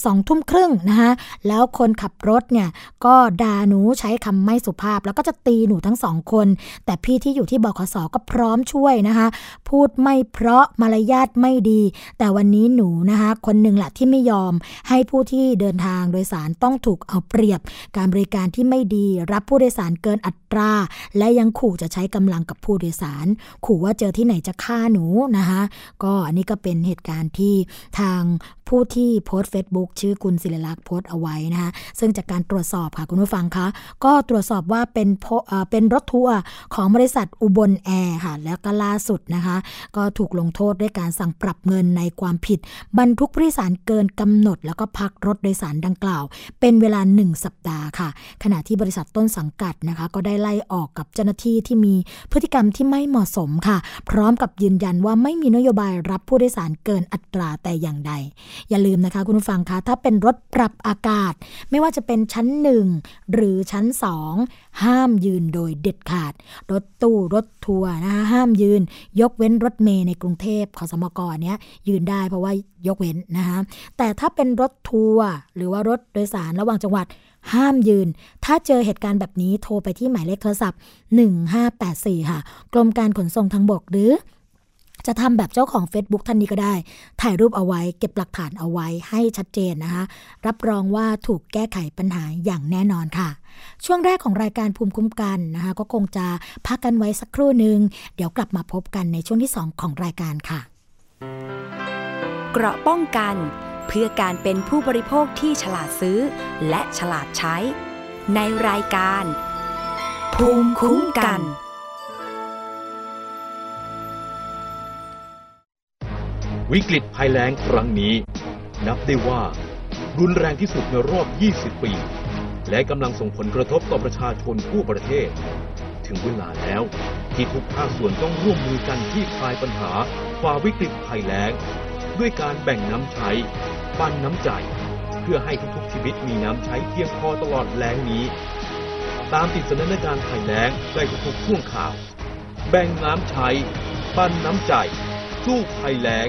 สองทุ่มครึ่งนะคะแล้วคนขับรถเนี่ยก็ด่าหนูใช้คำไม่สุภาพ แล้วก็จะตีหนูทั้งสองคน แต่พี่ที่อยู่ที่บขสก็พร้อมช่วยนะคะ พูดไม่เพราะมารยาทไม่ดี แต่วันนี้หนูนะคะคนหนึ่งแหละที่ไม่ยอมให้ผู้ที่เดินทางโดยสารต้องถูกเอาเปรียบ การบริการที่ไม่ดี รับผู้โดยสารเกินอัตรา และยังขู่จะใช้กำลังกับผู้โดยสาร ขู่ว่าเจอที่ไหนจะฆ่าหนูนะคะก็อันนี้ก็เป็นเหตุการณ์ที่ทางผู้ที่โพสต์เฟ Facebook ชื่อคุณศิริลักษ์โพสต์เอาไว้นะคะซึ่งจากการตรวจสอบค่ะคุณผู้ฟังคะก็ตรวจสอบว่าเป็นเป็นรถทัวร์ของบริษัทอุบลแอร์ค่ะแล้วก็ล่าสุดนะคะก็ถูกลงโทษด้วยการสั่งปรับเงินในความผิด บรรทุกผู้โดยสารเกินกำหนด แล้วก็พักรถโดยสารดังกล่าว เป็นเวลา 1 สัปดาห์ค่ะ ขณะที่บริษัทต้นสังกัดนะคะ ก็ได้ไล่ออกกับเจ้าหน้าที่ที่มีพฤติกรรมที่ไม่เหมาะสมค่ะ พร้อมกับยืนยันว่าไม่มีนโยบายรับผู้โดยสารเกินอัตราแต่อย่างใด อย่าลืมนะคะคุณผู้ฟังคะถ้าเป็นรถปรับอากาศ ไม่ว่าจะเป็นชั้น1หรือชั้น2ห้ามยืนโดยเด็ดขาด รถตู้รถทัวร์นะคะห้ามยืน ยกเว้นรถเมย์ในกรุงเทพขอสมกเนี้ยยืนได้เพราะว่ายกเว้นนะคะแต่ถ้าเป็นรถทัวร์หรือว่ารถโดยสารระหว่างจังหวัดห้ามยืน ถ้าเจอเหตุการณ์แบบนี้โทรไปที่หมายเลขโทรศัพท์ 1584 ค่ะ กรมการขนส่งทางบกหรือ จะทำแบบเจ้าของ Facebook ท่านนี้ก็ได้ ถ่ายรูปเอาไว้ เก็บหลักฐานเอาไว้ให้ชัดเจนนะคะรับรองว่าถูกแก้ไขปัญหาอย่างแน่นอนค่ะ ช่วงแรกของรายการภูมิคุ้มกันนะคะก็คงจะพักกันไว้สักครู่หนึ่งเดี๋ยวกลับมาพบกันในช่วงที่ 2 ของรายการค่ะ เกราะป้องกันเพื่อการเป็นผู้บริโภคที่ฉลาดซื้อ และฉลาดใช้ ในรายการ ภูมิคุ้มกัน วิกฤตภัยแล้งครั้งนี้ นับได้ว่า รุนแรงที่สุดในรอบ 20 ปี และกำลังส่งผลกระทบต่อประชาชนทั่วประเทศ ถึงเวลาแล้ว ที่ทุกภาคส่วนต้องร่วมมือกันที่คลายปัญหาฝ่าวิกฤตภัยแล้ง ด้วยการแบ่งน้ำใช้ ปันน้ำใจ เพื่อให้ทุกๆชีวิตมีน้ำใช้เพียงพอตลอดแล้งนี้ ตามติดสถานการณ์ภัยแล้งได้ทุกๆช่วงข่าว แบ่งน้ำใช้ ปันน้ำใจสู้ภัยแล้ง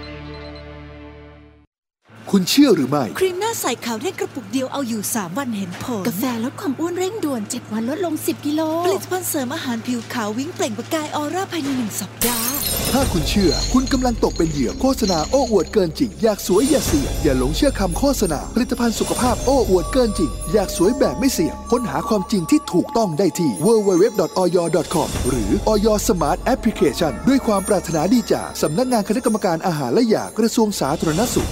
คุณเชื่อหรือไม่ ครีมหน้าใสขาวเร่งกระปุกเดียวเอาอยู่ 3 วันเห็นผล กาแฟลดความอ้วนเร่งด่วน 7 วันลดลง 10 กิโล ผลิตภัณฑ์เสริมอาหารผิวขาววิ่งเปล่งประกายออร่าภายในหนึ่งสัปดาห์ ถ้าคุณเชื่อ คุณกำลังตกเป็นเหยื่อโฆษณาโอ้อวดเกินจริง อยากสวยอย่าเสี่ยงอย่าหลงเชื่อคำโฆษณา ผลิตภัณฑ์สุขภาพโอ้อวดเกินจริง อยากสวยแบบไม่เสี่ยง ค้นหาความจริงที่ถูกต้องได้ที่ www.oy.com หรือ Oy Smart Application ด้วยความปรารถนาดีจากสำนักงานคณะกรรมการอาหารและยากระทรวงสาธารณสุข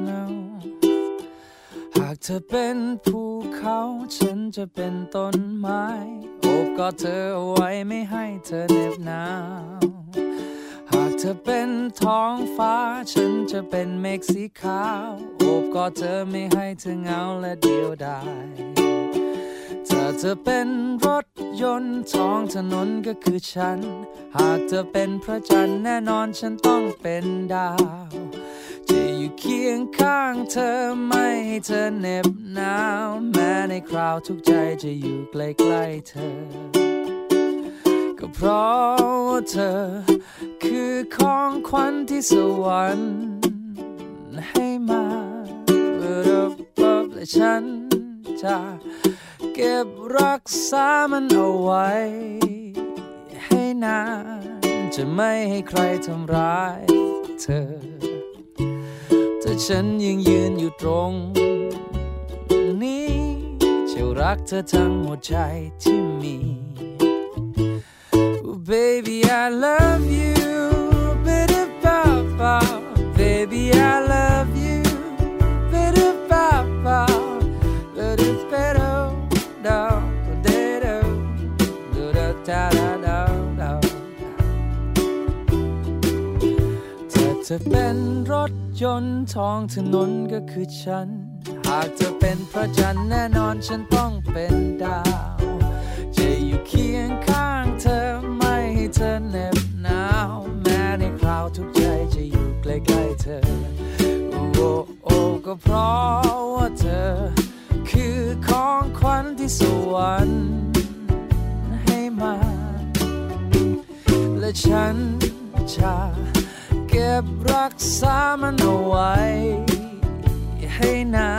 หากเธอเป็นภูเขา ฉันจะเป็นต้นไม้ โอบกอดเธอเอาไว้ไม่ให้เธอเหน็บหนาว หากเธอเป็นท้องฟ้า ฉันจะเป็นเมฆสีขาว โอบกอดเธอไม่ให้เธอเหงาและเดียวดายถ้าเธอเป็นรถยนต์ท้องถนนก็คือฉัน หากเธอเป็นพระจันทร์แน่นอนฉันต้องเป็นดาว เคียงข้างเธอไม่ให้เธอเหน็บหนาวแม้ในคราวทุกใจจะอยู่ใกล้ๆเธอ ก็เพราะว่าเธอ คือของขวัญที่สวรรค์ให้มาเปิดอบและฉันจะเก็บรักษามันเอาไว้ ให้นานจะไม่ให้ใครทำร้ายเธอ แต่ฉันยังยืนอยู่ตรงนี้จะรักเธอทั้งหัวใจที่มี oh, Baby I love you Bitter Papa Baby I love you Bitter Papa Little Pedo Do Potato Do Da Da Da Da ธอเป็นรถ ยนต์ท้องถนนก็คือฉัน หากเธอเป็นพระจันทร์แน่นอนฉันต้องเป็นดาว จะอยู่เคียงข้างเธอไม่ให้เธอเหน็บหนาว แม้ในคราวทุกใจจะอยู่ใกล้ๆเธอ โอ้โอ้ก็เพราะว่าเธอ คือของขวัญที่สวรรค์ให้มา และฉันจะเก็บรัก ษามันเอาไว้ ให้นา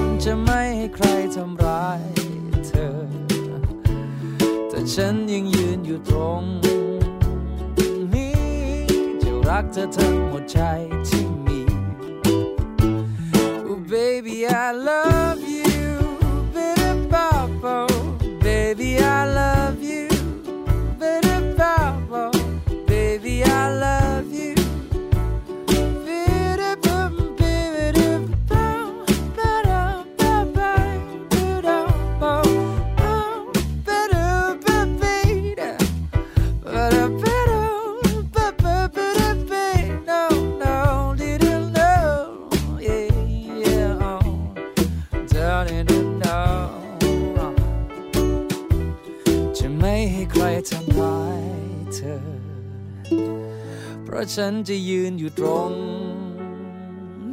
นจะไม่ให้ใครทำร้ายเธอ แต่ฉันยังยืนอยู่ตรงนี้ จะรักเธอทั้งหมดใจที่มี Oh baby I love ราะฉันจะยืนอยู่ตรง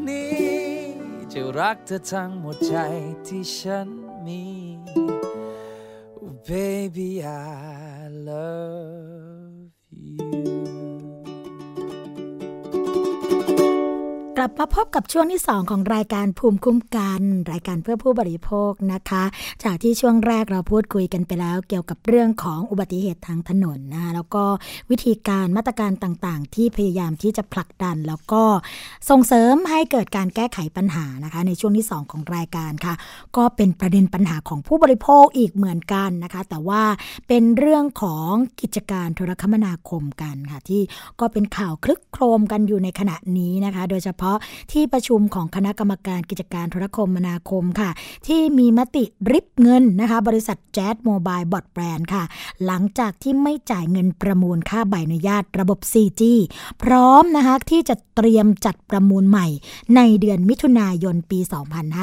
นี้ จะรักเธอทั้งหมดใจที่ฉันมี Oh, baby I love กลับมาพบกับช่วงที่ 2 ของรายการภูมิคุ้มกัน รายการเพื่อผู้บริโภคนะคะ จากที่ช่วงแรกเราพูดคุยกันไปแล้ว เกี่ยวกับเรื่องของอุบัติเหตุทางถนนนะคะแล้วก็วิธีการมาตรการต่างๆ ที่พยายามที่จะผลักดัน แล้วก็ส่งเสริมให้เกิดการแก้ไขปัญหานะคะ ในช่วงที่ 2 ของรายการค่ะ ก็เป็นประเด็นปัญหาของผู้บริโภคอีกเหมือนกันนะคะ แต่ว่าเป็นเรื่องของกิจการโทรคมนาคมกันค่ะ ที่ก็เป็นข่าวครึกโครมกันอยู่ในขณะนี้นะคะ โดยเฉพาะที่ประชุมของคณะกรรมการกิจการโทรคมนาคมค่ะ ที่มีมติริบเงินนะคะ บริษัทแจส โมบาย บรอดแบนด์ค่ะ หลังจากที่ไม่จ่ายเงินประมูลค่าใบอนุญาตระบบ 4G พร้อมนะคะที่จะเตรียมจัดประมูลใหม่ ในเดือนมิถุนายนปี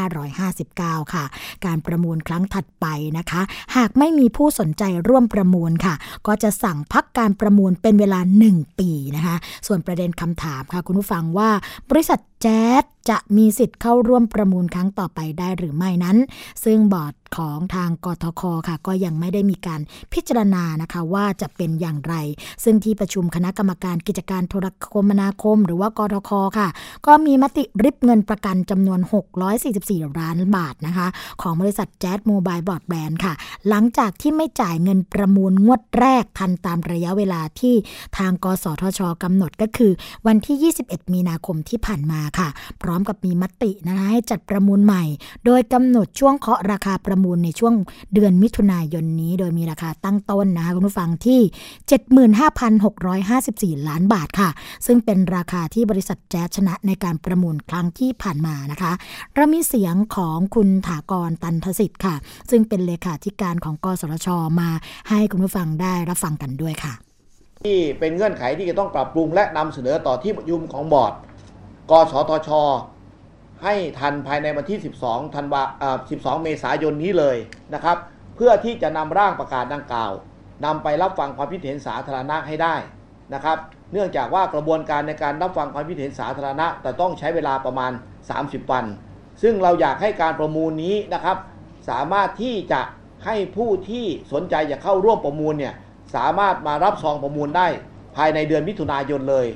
2559 ค่ะ การประมูลครั้งถัดไปนะคะ หากไม่มีผู้สนใจร่วมประมูลค่ะ ก็จะสั่งพักการประมูลเป็นเวลา 1 ปีนะคะ ส่วนประเด็นคำถามค่ะ คุณผู้ฟังว่าบริษัทแจ๊ด จะมีสิทธิ์เข้าร่วมประมูลครั้งต่อไปได้หรือไม่นั้น ซึ่งบอร์ดของทางกทคค่ะ ก็ยังไม่ได้มีการพิจารณานะคะว่าจะเป็นอย่างไร ซึ่งที่ประชุมคณะกรรมการกิจการโทรคมนาคม หรือว่ากทคค่ะ ก็มีมติริบเงินประกันจำนวน 644 ล้านบาทนะคะ ของบริษัท Jas Mobile Broadband ค่ะ หลังจากที่ไม่จ่ายเงินประมูลงวดแรกทันตามระยะเวลาที่ทางกสทชกำหนดก็คือ วันที่ 21 มีนาคมที่ผ่านมาค่ะพร้้อมกับมีมตินะคะให้จัดประมูลใหม่ โดยกำหนดช่วงเคาะราคาประมูลในช่วงเดือนมิถุนายนนี้ โดยมีราคาตั้งต้นนะคะคุณผู้ฟังที่ 75,654 ล้านบาทค่ะ ซึ่งเป็นราคาที่บริษัทแจ๊สชนะในการประมูลครั้งที่ผ่านมานะคะ เรามีเสียงของคุณถากรตันทสิทธิ์ค่ะ ซึ่งเป็นเลขาธิการของกสทชมาให้คุณผู้ฟังได้รับฟังกันด้วยค่ะที่เป็นเงื่อนไขที่จะต้องปรับปรุงและนำเสนอต่อที่ประชุมของบอร์ด กสทช ให้ทันภายในวันที่ 12ธันวาอ่า12 เมษายนนี้เลยนะครับ เพื่อที่จะนำร่างประกาศดังกล่าวนำไปรับฟังความคิดเห็นสาธารณะให้ได้นะครับ เนื่องจากว่ากระบวนการในการรับฟังความคิดเห็นสาธารณะ แต่ต้องใช้เวลาประมาณ 30 วัน ซึ่งเราอยากให้การประมูลนี้นะครับ สามารถที่จะให้ผู้ที่สนใจจะเข้าร่วมประมูลเนี่ยสามารถมารับซองประมูลได้ภายในเดือนมิถุนายนเลย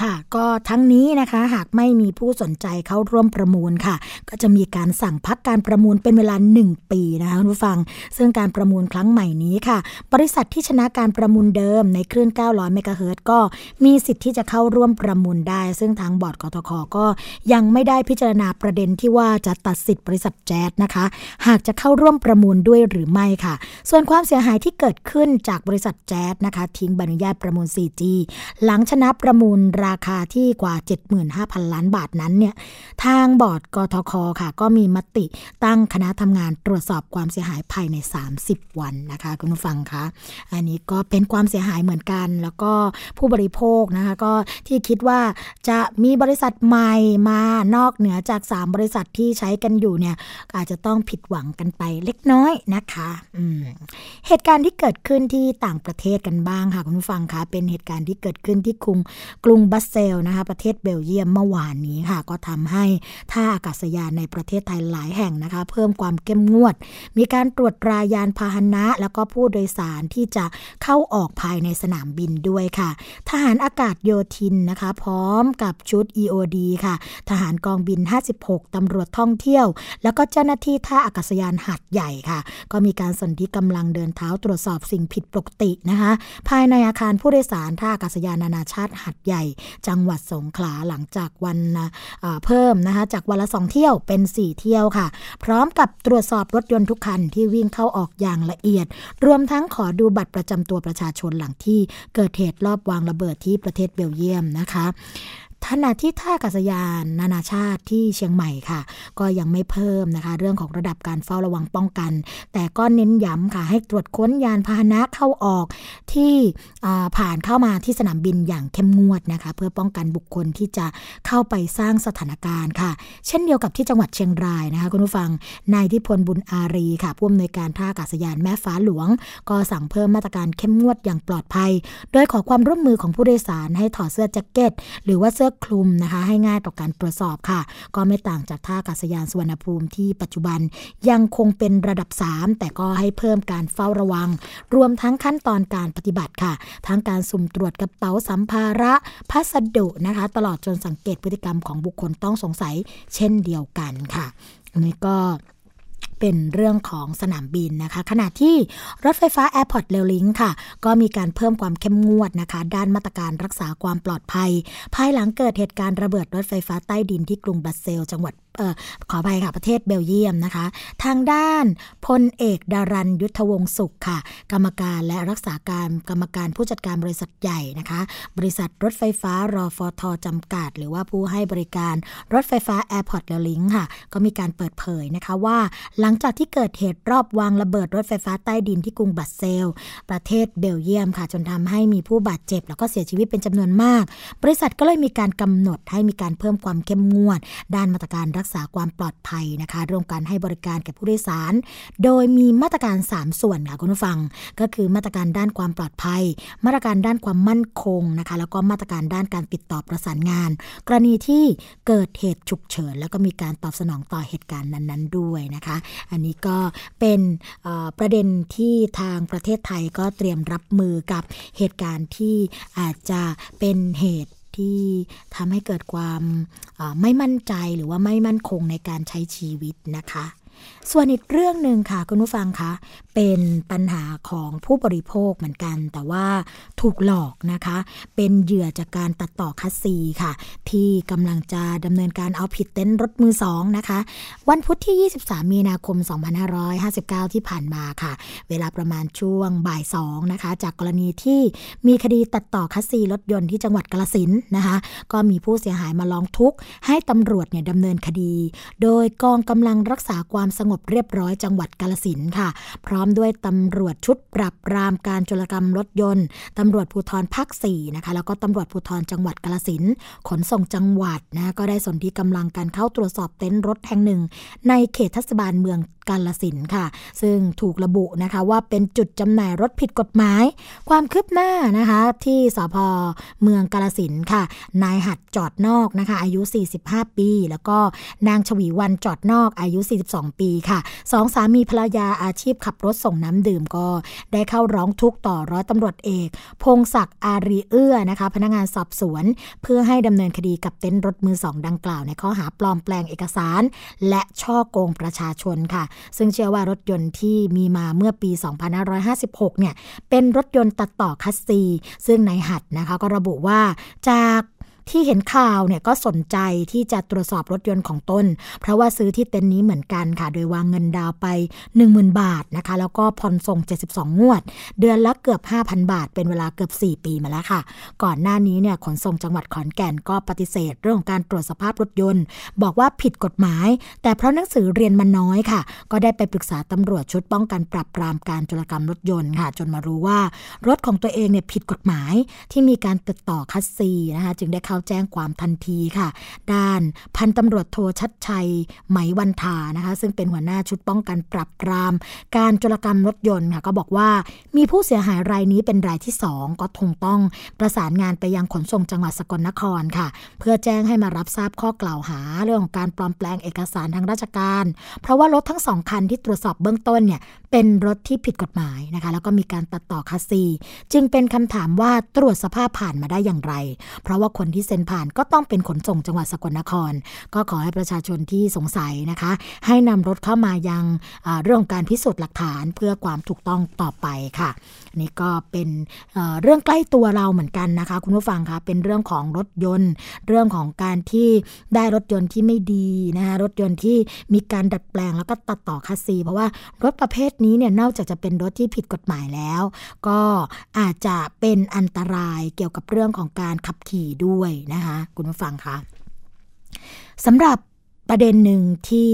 ค่ะ ก็ทั้งนี้นะคะหากไม่มีผู้สนใจเข้าร่วมประมูลค่ะ ก็จะมีการสั่งพักการประมูลเป็นเวลา 1 ปีนะคะคุณผู้ฟัง ซึ่งการประมูลครั้งใหม่นี้ค่ะ บริษัทที่ชนะการประมูลเดิมในคลื่น 900 เมกะเฮิรตก็มีสิทธิ์ที่จะเข้าร่วมประมูลได้ ซึ่งทางบอร์ดกทคก็ยังไม่ได้พิจารณาประเด็นที่ว่าจะตัดสิทธิ์บริษัทแจ๊สนะคะ หากจะเข้าร่วมประมูลด้วยหรือไม่ค่ะ ส่วนความเสียหายที่เกิดขึ้นจากบริษัทแจ๊สนะคะ ทิ้งใบอนุญาตประมูล 4G หลังชนะประมูลรราคาที่กว่า 75,000 ล้านบาทนั้นเนี่ยทางบอร์ดกทคค่ะ ก็มีมติตั้งคณะทำงานตรวจสอบความเสียหายภายใน 30 วันนะคะคุณผู้ฟังคะอันนี้ก็เป็นความเสียหายเหมือนกัน แล้วก็ผู้บริโภคนะคะก็ที่คิดว่าจะมีบริษัทใหม่มานอกเหนือจาก 3 บริษัทที่ใช้กันอยู่เนี่ยอาจจะต้องผิดหวังกันไปเล็กน้อยนะคะอืมเหตุการณ์ที่เกิดขึ้นที่ต่างประเทศกันบ้างค่ะคุณผู้ฟังคะเป็นเหตุการณ์ที่เกิดขึ้นที่กรุงกรุงบัสเซลนะคะประเทศเบลเยียมเมื่อวานนี้ค่ะ ก็ทำให้ท่าอากาศยานในประเทศไทยหลายแห่งนะคะ เพิ่มความเข้มงวด มีการตรวจตรายานพาหนะ แล้วก็ผู้โดยสารที่จะเข้าออกภายในสนามบินด้วยค่ะ ทหารอากาศโยธินนะคะ พร้อมกับชุด EOD ค่ะ ทหารกองบิน 56ตำรวจท่องเที่ยว แล้วก็เจ้าหน้าที่ท่าอากาศยานหัดใหญ่ค่ะ ก็มีการสนธิกำลังเดินเท้าตรวจสอบสิ่งผิดปกตินะคะ ภายในอาคารผู้โดยสารท่าอากาศยานนานาชาติหัดใหญ่จังหวัดสงขลาหลังจากวันเพิ่มนะคะจากวันละสองเที่ยวเป็น 4 เที่ยวค่ะ พร้อมกับตรวจสอบรถยนต์ทุกคันที่วิ่งเข้าออกอย่างละเอียด รวมทั้งขอดูบัตรประจำตัวประชาชนหลังที่เกิดเหตุรอบวางระเบิดที่ประเทศเบลเยียมนะคะ ขณะที่ท่าอากาศยานนานาชาติที่เชียงใหม่ค่ะ ก็ยังไม่เพิ่มนะคะ เรื่องของระดับการเฝ้าระวังป้องกัน แต่ก็เน้นย้ำค่ะ ให้ตรวจค้นยานพาหนะเข้าออกที่ผ่านเข้ามาที่สนามบินอย่างเข้มงวดนะคะ เพื่อป้องกันบุคคลที่จะเข้าไปสร้างสถานการณ์ค่ะ เช่นเดียวกับที่จังหวัดเชียงรายนะคะคุณผู้ฟังนายทิพลบุญอารีค่ะผู้อำนวยการท่าอากาศยานแม่ฟ้าหลวง ก็สั่งเพิ่มมาตรการเข้มงวดอย่างปลอดภัย โดยขอความร่วมมือของผู้โดยสารให้ถอดเสื้อแจ็คเก็ต หรือว่าเสื้อร์คลุมนะคะ ให้ง่ายต่อการตรวจสอบค่ะ ก็ไม่ต่างจากท่าอากาศยานสุวรรณภูมิที่ปัจจุบันยังคงเป็นระดับ 3 แต่ก็ให้เพิ่มการเฝ้าระวัง รวมทั้งขั้นตอนการปฏิบัติค่ะ ทั้งการสุ่มตรวจกระเป๋าสัมภาระพัสดุนะคะ ตลอดจนสังเกตพฤติกรรมของบุคคลต้องสงสัย เช่นเดียวกันค่ะอันนี้ก็ เป็นเรื่องของสนามบินนะคะ ขณะที่รถไฟฟ้า Airport r a i l Link ค่ะ ก็มีการเพิ่มความเข้มงวดนะคะ ด้านมาตรการรักษาความปลอดภัย ภายหลังเกิดเหตุการณ์ระเบิดรถไฟฟ้าใต้ดินที่กรุงบรัสเซล จังหวัด ออขออภัยค่ะประเทศเบลเยียมนะคะ ทางด้านพลเอกดารันยุทธวงศ์สุขค่ะ กรรมการและรักษาการกรรมการผู้จัดการบริษัทใหญ่นะคะ บริษัทรถไฟฟ้ารอฟอทจำกัด หรือว่าผู้ให้บริการรถไฟฟ้า Airport r a i l Link ค่ะ ก็มีการเปิดเผยนะคะว่า หลังจากที่เกิดเหตุรอบวางระเบิดรถไฟฟ้าใต้ดินที่กรุงบัสเซล ประเทศเบลเยียมค่ะ จนทำให้มีผู้บาดเจ็บ แล้วก็เสียชีวิตเป็นจำนวนมาก บริษัทก็เลยมีการกำหนดให้มีการเพิ่มความเข้มงวด ด้านมาตรการรักษาความปลอดภัยนะคะร่วมกันให้บริการแก่ผู้โดยสาร โดยมีมาตรการ 3 ส่วนค่ะคุณผู้ฟัง ก็คือมาตรการด้านความปลอดภัย มาตรการด้านความมั่นคงนะคะ แล้วก็มาตรการด้านการติดต่อประสานงาน กรณีที่เกิดเหตุฉุกเฉิน แล้วก็มีการตอบสนองต่อเหตุการณ์นั้น ๆ ด้วยนะคะ อันนี้ก็เป็นประเด็นที่ทางประเทศไทยก็เตรียมรับมือกับเหตุการณ์ที่อาจจะเป็นเหตุ ที่ทำให้เกิดความไม่มั่นใจหรือว่าไม่มั่นคงในการใช้ชีวิตนะคะ ส่วนอีกเรื่องหนึ่งค่ะคุณผู้ฟังคะเป็นปัญหาของผู้บริโภคเหมือนกัน แต่ว่าถูกหลอกนะคะ เป็นเหยื่อจากการตัดต่อคัสซีค่ะ ที่กำลังจะดำเนินการเอาผิดเต็นท์รถมือสองนะคะ วันพุธที่ 23 มีนาคม 2559 ที่ผ่านมาค่ะ เวลาประมาณช่วงบ่าย2นะคะ จากกรณีที่มีคดีตัดต่อคัสซีรถยนต์ที่จังหวัดกาลสินนะคะ ก็มีผู้เสียหายมาร้องทุกข์ให้ตำรวจเนี่ยดำเนินคดี โดยกองกำลังรักษาความามสงบเรียบร้อยจังหวัดกาลสินค่ะ พร้อมด้วยตำรวจชุดปรับปรามการโจรกรรมรถยนต์ตำรวจภูธรภาค4นะคะแล้วก็ตำรวจภูธรจังหวัดกาลสินขนส่งจังหวัดนะก็ได้สนที่กำลังการเข้าตรวจสอบเต็นท์รถแห่งหนึ่ง ในเขตเทศบาลเมือง กาลสินค่ะ ซึ่งถูกระบุนะคะว่าเป็นจุดจำหน่ายรถผิดกฎหมาย ความคืบหน้านะคะที่สพเมืองกาลสินค่ะ นายหัดจอดนอกนะคะอายุ 45 ปี แล้วก็นางชวีวันจอดนอกอายุ 42 ปีค่ะสองสามีภรรยาอาชีพขับรถส่งน้ำดื่มก็ ได้เข้าร้องทุกข์ต่อร้อยตำรวจเอก พงศักดิ์อารีเอื้อนะคะ พนักงานสอบสวน เพื่อให้ดำเนินคดีกับเต็นท์รถมือสองดังกล่าวในข้อหาปลอมแปลงเอกสาร และช่อโกงประชาชนค่ะซึ่งเชื่อว่ารถยนต์ที่มีมาเมื่อปี 2556 เนี่ย เป็นรถยนต์ตัดต่อคัสซี ซึ่งในหัดนะคะก็ระบุว่าจาก ที่เห็นข่าวเนี่ยก็สนใจที่จะตรวจสอบรถยนต์ของตน เพราะว่าซื้อที่เต็นท์นี้เหมือนกันค่ะ โดยวางเงินดาวไป 10,000 บาทนะคะ แล้วก็ผ่อนส่ง 72 งวด เดือนละเกือบ 5,000 บาท เป็นเวลาเกือบ 4 ปีมาแล้วค่ะ ก่อนหน้านี้เนี่ยขนส่งจังหวัดขอนแก่นก็ปฏิเสธ เรื่องของการตรวจสภาพรถยนต์ บอกว่าผิดกฎหมาย แต่เพราะหนังสือเรียนมันน้อยค่ะ ก็ได้ไปปรึกษาตำรวจชุดป้องกันปราบปรามการโจรกรรมรถยนต์ค่ะ จนมารู้ว่ารถของตัวเองเนี่ยผิดกฎหมายที่มีการติดต่อคัสซีนะคะจึงได้เข้าแจ้งความทันทีค่ะ ด้านพันตำรวจโทชัดชัยไหมวันทานะคะ ซึ่งเป็นหัวหน้าชุดป้องกันปรับปราม การจรกรรมรถยนต์ค่ะ ก็บอกว่ามีผู้เสียหายรายนี้เป็นรายที่ 2 ก็คงต้องประสานงานไปยังขนส่งจังหวัดสกลนครค่ะ เพื่อแจ้งให้มารับทราบข้อกล่าวหาเรื่องของการปลอมแปลงเอกสารทางราชการ เพราะว่ารถทั้งสองคันที่ตรวจสอบเบื้องต้นเนี่ยเป็นรถที่ผิดกฎหมายนะคะ แล้วก็มีการตัดต่อคัสซี จึงเป็นคำถามว่าตรวจสภาพผ่านมาได้อย่างไร เพราะว่าคนที่เซ็นผ่านก็ต้องเป็นขนส่งจังหวัดสกลนคร ก็ขอให้ประชาชนที่สงสัยนะคะ ให้นำรถเข้ามายังเรื่องการพิสูจน์หลักฐานเพื่อความถูกต้องต่อไปค่ะนี่ก็เป็นเรื่องใกล้ตัวเราเหมือนกันนะคะ คุณผู้ฟังคะเป็นเรื่องของรถยนต์ เรื่องของการที่ได้รถยนต์ที่ไม่ดีนะคะรถยนต์ที่มีการดัดแปลงแล้วก็ตัดต่อคัสซี เพราะว่ารถประเภทนี้เนี่ยนอกจากจะเป็นรถที่ผิดกฎหมายแล้ว ก็อาจจะเป็นอันตรายเกี่ยวกับเรื่องของการขับขี่ด้วยนะคะ คุณผู้ฟังคะสำหรับประเด็นหนึ่งที่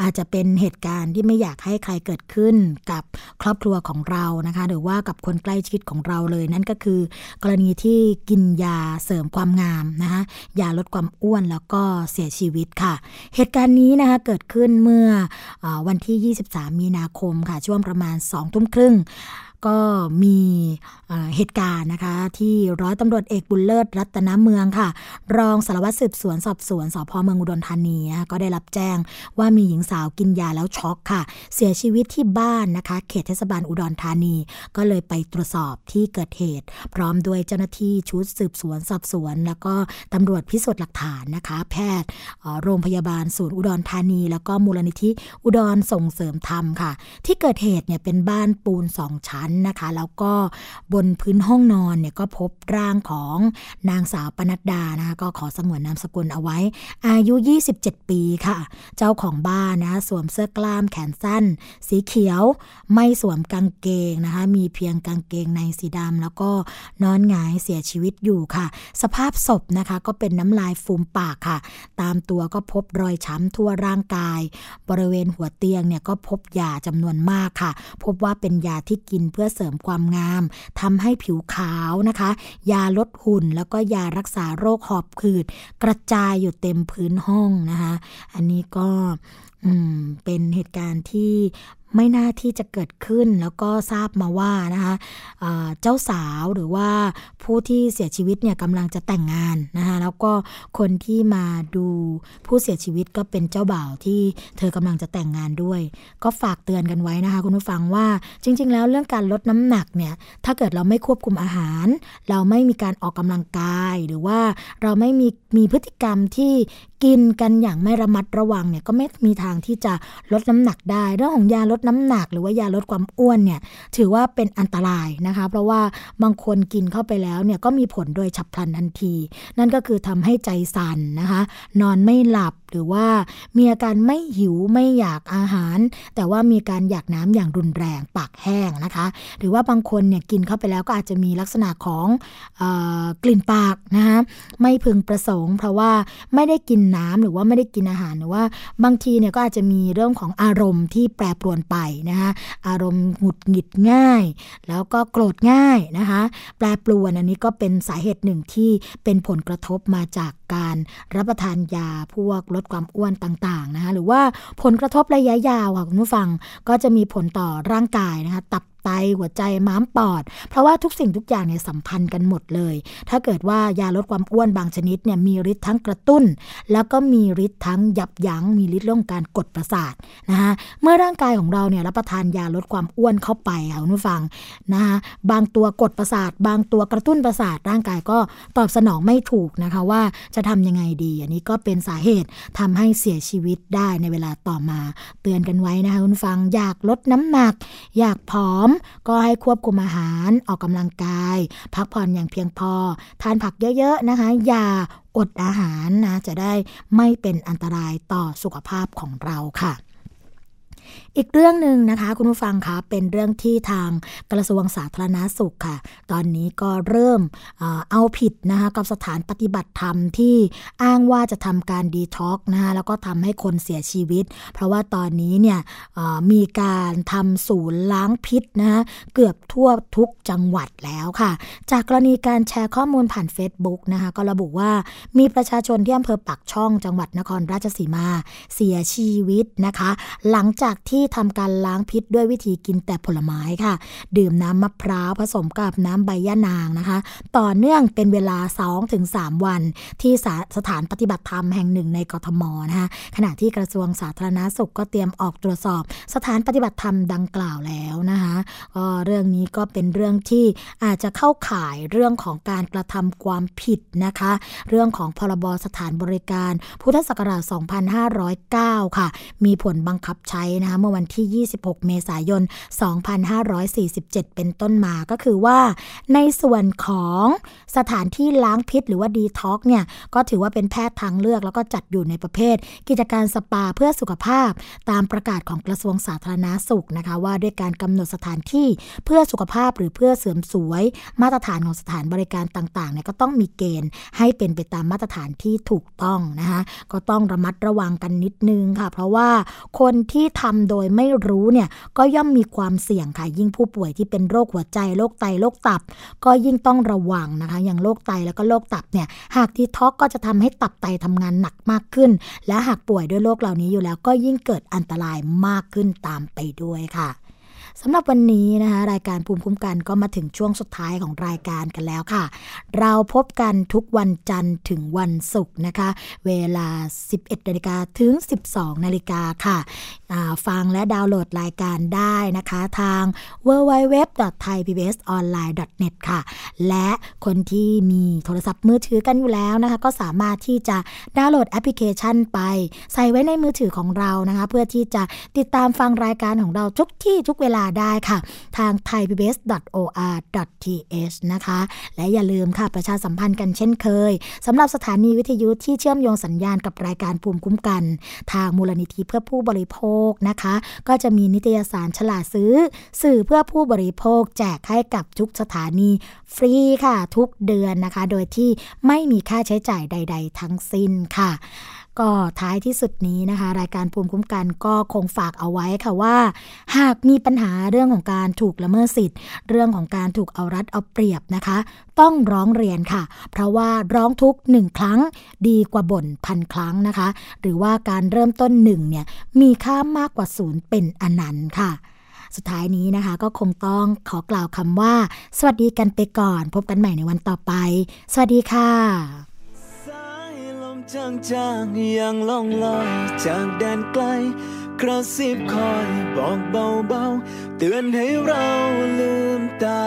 อาจจะเป็นเหตุการณ์ที่ไม่อยากให้ใครเกิดขึ้นกับครอบครัวของเรานะคะ หรือว่ากับคนใกล้ชิดของเราเลย นั่นก็คือกรณีที่กินยาเสริมความงามนะคะยาลดความอ้วนแล้วก็เสียชีวิตค่ะ เหตุการณ์นี้นะคะเกิดขึ้นเมื่ออวันที่ 23 มีนาคมค่ะช่วงประมาณ2ทุ่มครึ่ง ก็มีเหตุการณ์นะคะ ที่ร้อยตำรวจเอกบุญเลิศรัตนเมืองค่ะ รองสารวัตรสืบสวนสอบสวนสพเมืองอุดรธานีก็ได้รับแจ้งว่ามีหญิงสาวกินยาแล้วช็อกค่ะ เสียชีวิตที่บ้านนะคะ เขตเทศบาลอุดรธานี ก็เลยไปตรวจสอบที่เกิดเหตุ พร้อมด้วยเจ้าหน้าที่ชุดสืบสวนสอบสวน แล้วก็ตำรวจพิสูจน์หลักฐานนะคะ แพทย์โรงพยาบาลศูนย์อุดรธานี แล้วก็มูลนิธิอุดรส่งเสริมธรรมค่ะ ที่เกิดเหตุเนี่ยเป็นบ้านปูนสองชั้นนะคะ แล้วก็บนพื้นห้องนอนเนี่ยก็พบร่างของนางสาวปนัดดานะคะก็ขอสงวนนามสกุลเอาไว้ อายุ 27 ปีค่ะ เจ้าของบ้านนะสวมเสื้อกล้ามแขนสั้น สีเขียวไม่สวมกางเกงนะคะ มีเพียงกางเกงในสีดำแล้วก็นอนหงายเสียชีวิตอยู่ค่ะ สภาพศพนะคะก็เป็นน้ำลายฟูมปากค่ะ ตามตัวก็พบรอยช้ำทั่วร่างกาย บริเวณหัวเตียงเนี่ยก็พบยาจำนวนมากค่ะ พบว่าเป็นยาที่กินเพื่อเสริมความงามทำให้ผิวขาวนะคะ ยาลดหุ่นแล้วก็ยารักษาโรคหอบหืด กระจายอยู่เต็มพื้นห้องนะคะ อันนี้ก็เป็นเหตุการณ์ที่ไม่น่าที่จะเกิดขึ้นแล้วก็ทราบมาว่านะคะเจ้าสาวหรือว่าผู้ที่เสียชีวิตเนี่ยกำลังจะแต่งงานนะคะแล้วก็คนที่มาดูผู้เสียชีวิตก็เป็นเจ้าบ่าวที่เธอกำลังจะแต่งงานด้วย ก็ฝากเตือนกันไว้นะคะคุณผู้ฟังว่าจริง ๆ แล้วเรื่องการลดน้ำหนักเนี่ยถ้าเกิดเราไม่ควบคุมอาหาร เราไม่มีการออกกำลังกายหรือว่าเราไม่มีมีพฤติกรรมที่กินกันอย่างไม่ระมัดระวังเนี่ยก็ไม่มีทางที่จะลดน้ำหนักได้เรื่องของยาลดดน้ำหนัก หรือว่ายาลดความอ้วนเนี่ยถือว่าเป็นอันตรายนะคะ เพราะว่าบางคนกินเข้าไปแล้วเนี่ยก็มีผลโดยฉับพลันทันที นั่นก็คือทำให้ใจสั่นนะคะ นอนไม่หลับหรือว่ามีอาการไม่หิวไม่อยากอาหาร แต่ว่ามีการอยากน้ำอย่างรุนแรงปากแห้งนะคะ หรือว่าบางคนเนี่ยกินเข้าไปแล้วก็อาจจะมีลักษณะของอกลิ่นปากนะคะไม่พึงประสงค์ เพราะว่าไม่ได้กินน้ำหรือว่าไม่ได้กินอาหารหรือว่าบางทีเนี่ยก็อาจจะมีเรื่องของอารมณ์ที่แปรปรวนไปนะคะอารมณ์หงุดหงิดง่าย แล้วก็โกรธง่ายนะคะแปรปรวนอันนี้ก็เป็นสาเหตุหนึ่งที่เป็นผลกระทบมาจากการรับประทานยาพวกลดความอ้วนต่างๆนะคะหรือว่าผลกระทบระยะยาวค่ะคุณผู้ฟังก็จะมีผลต่อร่างกายนะคะตับ ไตหัวใจม้ามปอด เพราะว่าทุกสิ่งทุกอย่างเนี่ยสัมพันธ์กันหมดเลย ถ้าเกิดว่ายาลดความอ้วนบางชนิดเนี่ยมีฤทธิ์ทั้งกระตุ้น แล้วก็มีฤทธิ์ทั้งยับยั้งมีฤทธิ์เรื่องการกดประสาทนะคะเมื่อร่างกายของเราเนี่ยรับประทานยาลดความอ้วนเข้าไปค่ะคุณผู้ฟังนะคะบางตัวกดประสาท บางตัวกระตุ้นประสาท ร่างกายก็ตอบสนองไม่ถูกนะคะว่าจะทำยังไงดี อันนี้ก็เป็นสาเหตุทำให้เสียชีวิตได้ในเวลาต่อมา เตือนกันไว้นะคะคุณฟังอยากลดน้ำหนัก อยากผอมก็ให้ควบคุมอาหารออกกำลังกาย พักผ่อนอย่างเพียงพอ ทานผักเยอะๆนะคะ อย่าอดอาหารนะ จะได้ไม่เป็นอันตรายต่อสุขภาพของเราค่ะ อีกเรื่องหนึ่งนะคะ คุณผู้ฟังคะเป็นเรื่องที่ทางกระทรวงสาธารณาสุขค่ะ ตอนนี้ก็เริ่มเอาผิดนะคะกับสถานปฏิบัติธรรมที่อ้างว่าจะทำการดีท็อกนะคะแล้วก็ทำให้คนเสียชีวิต เพราะว่าตอนนี้เนี่ยมีการทำศูนย์ล้างพิษนะะเกือบทั่วทุกจังหวัดแล้วค่ะ จากกรณีการแชร์ข้อมูลผ่าน Facebook นะคะก็ระบุว่ามีประชาชนที่อำเภอปักช่องจังหวัดนครราชสีมาเสียชีวิตนะคะ หลังจากที่ทำการล้างพิษด้วยวิธีกินแต่ผลไม้ค่ะ ดื่มน้ำมะพร้าวผสมกับน้ำใบยะนางนะคะ ต่อเนื่องเป็นเวลา 2-3 วัน ที่สสถานปฏิบัติธรรมแห่งหนึ่งในกทมนะคะขณะที่กระทรวงสาธารณาสุขก็เตรียมออกตรวจสอบ สถานปฏิบัติธรรมดังกล่าวแล้วนะคะก็เรื่องนี้ก็เป็นเรื่องที่อาจจะเข้าข่ายเรื่องของการกระทำความผิดนะคะ เรื่องของพรบสถานบริการ พุทธศักราช 2509 ค่ะ มีผลบังคับใช้นะคะเมื่อวันที่ 26 เมษายน 2547 เป็นต้นมาก็คือว่า ในส่วนของสถานที่ล้างพิษหรือว่าดีท็อกเนี่ยก็ถือว่าเป็นแพทย์ทางเลือกแล้วก็จัดอยู่ในประเภท กิจการสปาเพื่อสุขภาพ ตามประกาศของกระทรวงสาธารณาสุขนะคะ ว่าด้วยการกำหนดสถานที่เพื่อสุขภาพหรือเพื่อเสริมสวย มาตรฐานของสถานบริการต่างๆเนี่ยก็ต้องมีเกณฑ์ให้เป็นไปตามมาตรฐานที่ถูกต้องนะคะก็ต้องระมัดระวังกันนิดนึงค่ะ เพราะว่าคนที่ทำโดยไม่รู้เนี่ยก็ย่อมมีความเสี่ยงค่ะ ยิ่งผู้ป่วยที่เป็นโรคหัวใจโรคไตโรคตับ ก็ยิ่งต้องระวังนะคะ อย่างโรคไตแล้วก็โรคตับเนี่ยหากดีท็อกก็จะทำให้ตับไตทำงานหนักมากขึ้น และหากป่วยด้วยโรคเหล่านี้อยู่แล้วก็ยิ่งเกิดอันตรายมากขึ้นตามไปด้วยค่ะ สำหรับวันนี้นะคะรายการภูมิคุ้มกันก็มาถึงช่วงสุดท้ายของรายการกันแล้วค่ะ เราพบกันทุกวันจันทร์ถึงวันศุกร์นะคะ เวลา 11นาฬิกาถึง 12นาฬิกาค่ะฟังและดาวน์โหลดรายการได้นะคะทาง www.thaipbsonline.net ค่ะ และคนที่มีโทรศัพท์มือถือกันอยู่แล้วนะคะ ก็สามารถที่จะดาวน์โหลดแอปพลิเคชันไป ใส่ไว้ในมือถือของเรานะคะ เพื่อที่จะติดตามฟังรายการของเราทุกที่ทุกเวลาได้ค่ะ ทาง thaipbs.or.th นะคะ และอย่าลืมค่ะประชาสัมพันธ์กันเช่นเคยสำหรับสถานีวิทยุที่เชื่อมโยงสัญญาณกับรายการภูมิคุ้มกัน ทางมูลนิธิเพื่อผู้บริโภคนะคะ ก็จะมีนิตยสารฉลาดซื้อ สื่อเพื่อผู้บริโภค แจกให้กับทุกสถานีฟรีค่ะทุกเดือนนะคะ โดยที่ไม่มีค่าใช้จ่ายใด ๆ ทั้งสิ้นค่ะ ก็ท้ายที่สุดนี้นะคะ รายการภูมิคุ้มกันก็คงฝากเอาไว้ค่ะว่า หากมีปัญหาเรื่องของการถูกละเมิดสิทธิ์ เรื่องของการถูกเอารัดเอาเปรียบนะคะ ต้องร้องเรียนค่ะ เพราะว่าร้องทุกหนึ่งครั้งดีกว่าบ่นพันครั้งนะคะ หรือว่าการเริ่มต้นหนึ่งเนี่ยมีค่ามากกว่าศูนย์เป็นอนันต์ค่ะสุดท้ายนี้นะคะก็คงต้องขอกล่าวคำว่า สวัสดีกันไปก่อน พบกันใหม่ในวันต่อไป สวัสดีค่ะ จางๆยังล่องลอยจากแดนไกล กระซิบคอยบอกเบาๆ เตือนให้เราลืมตา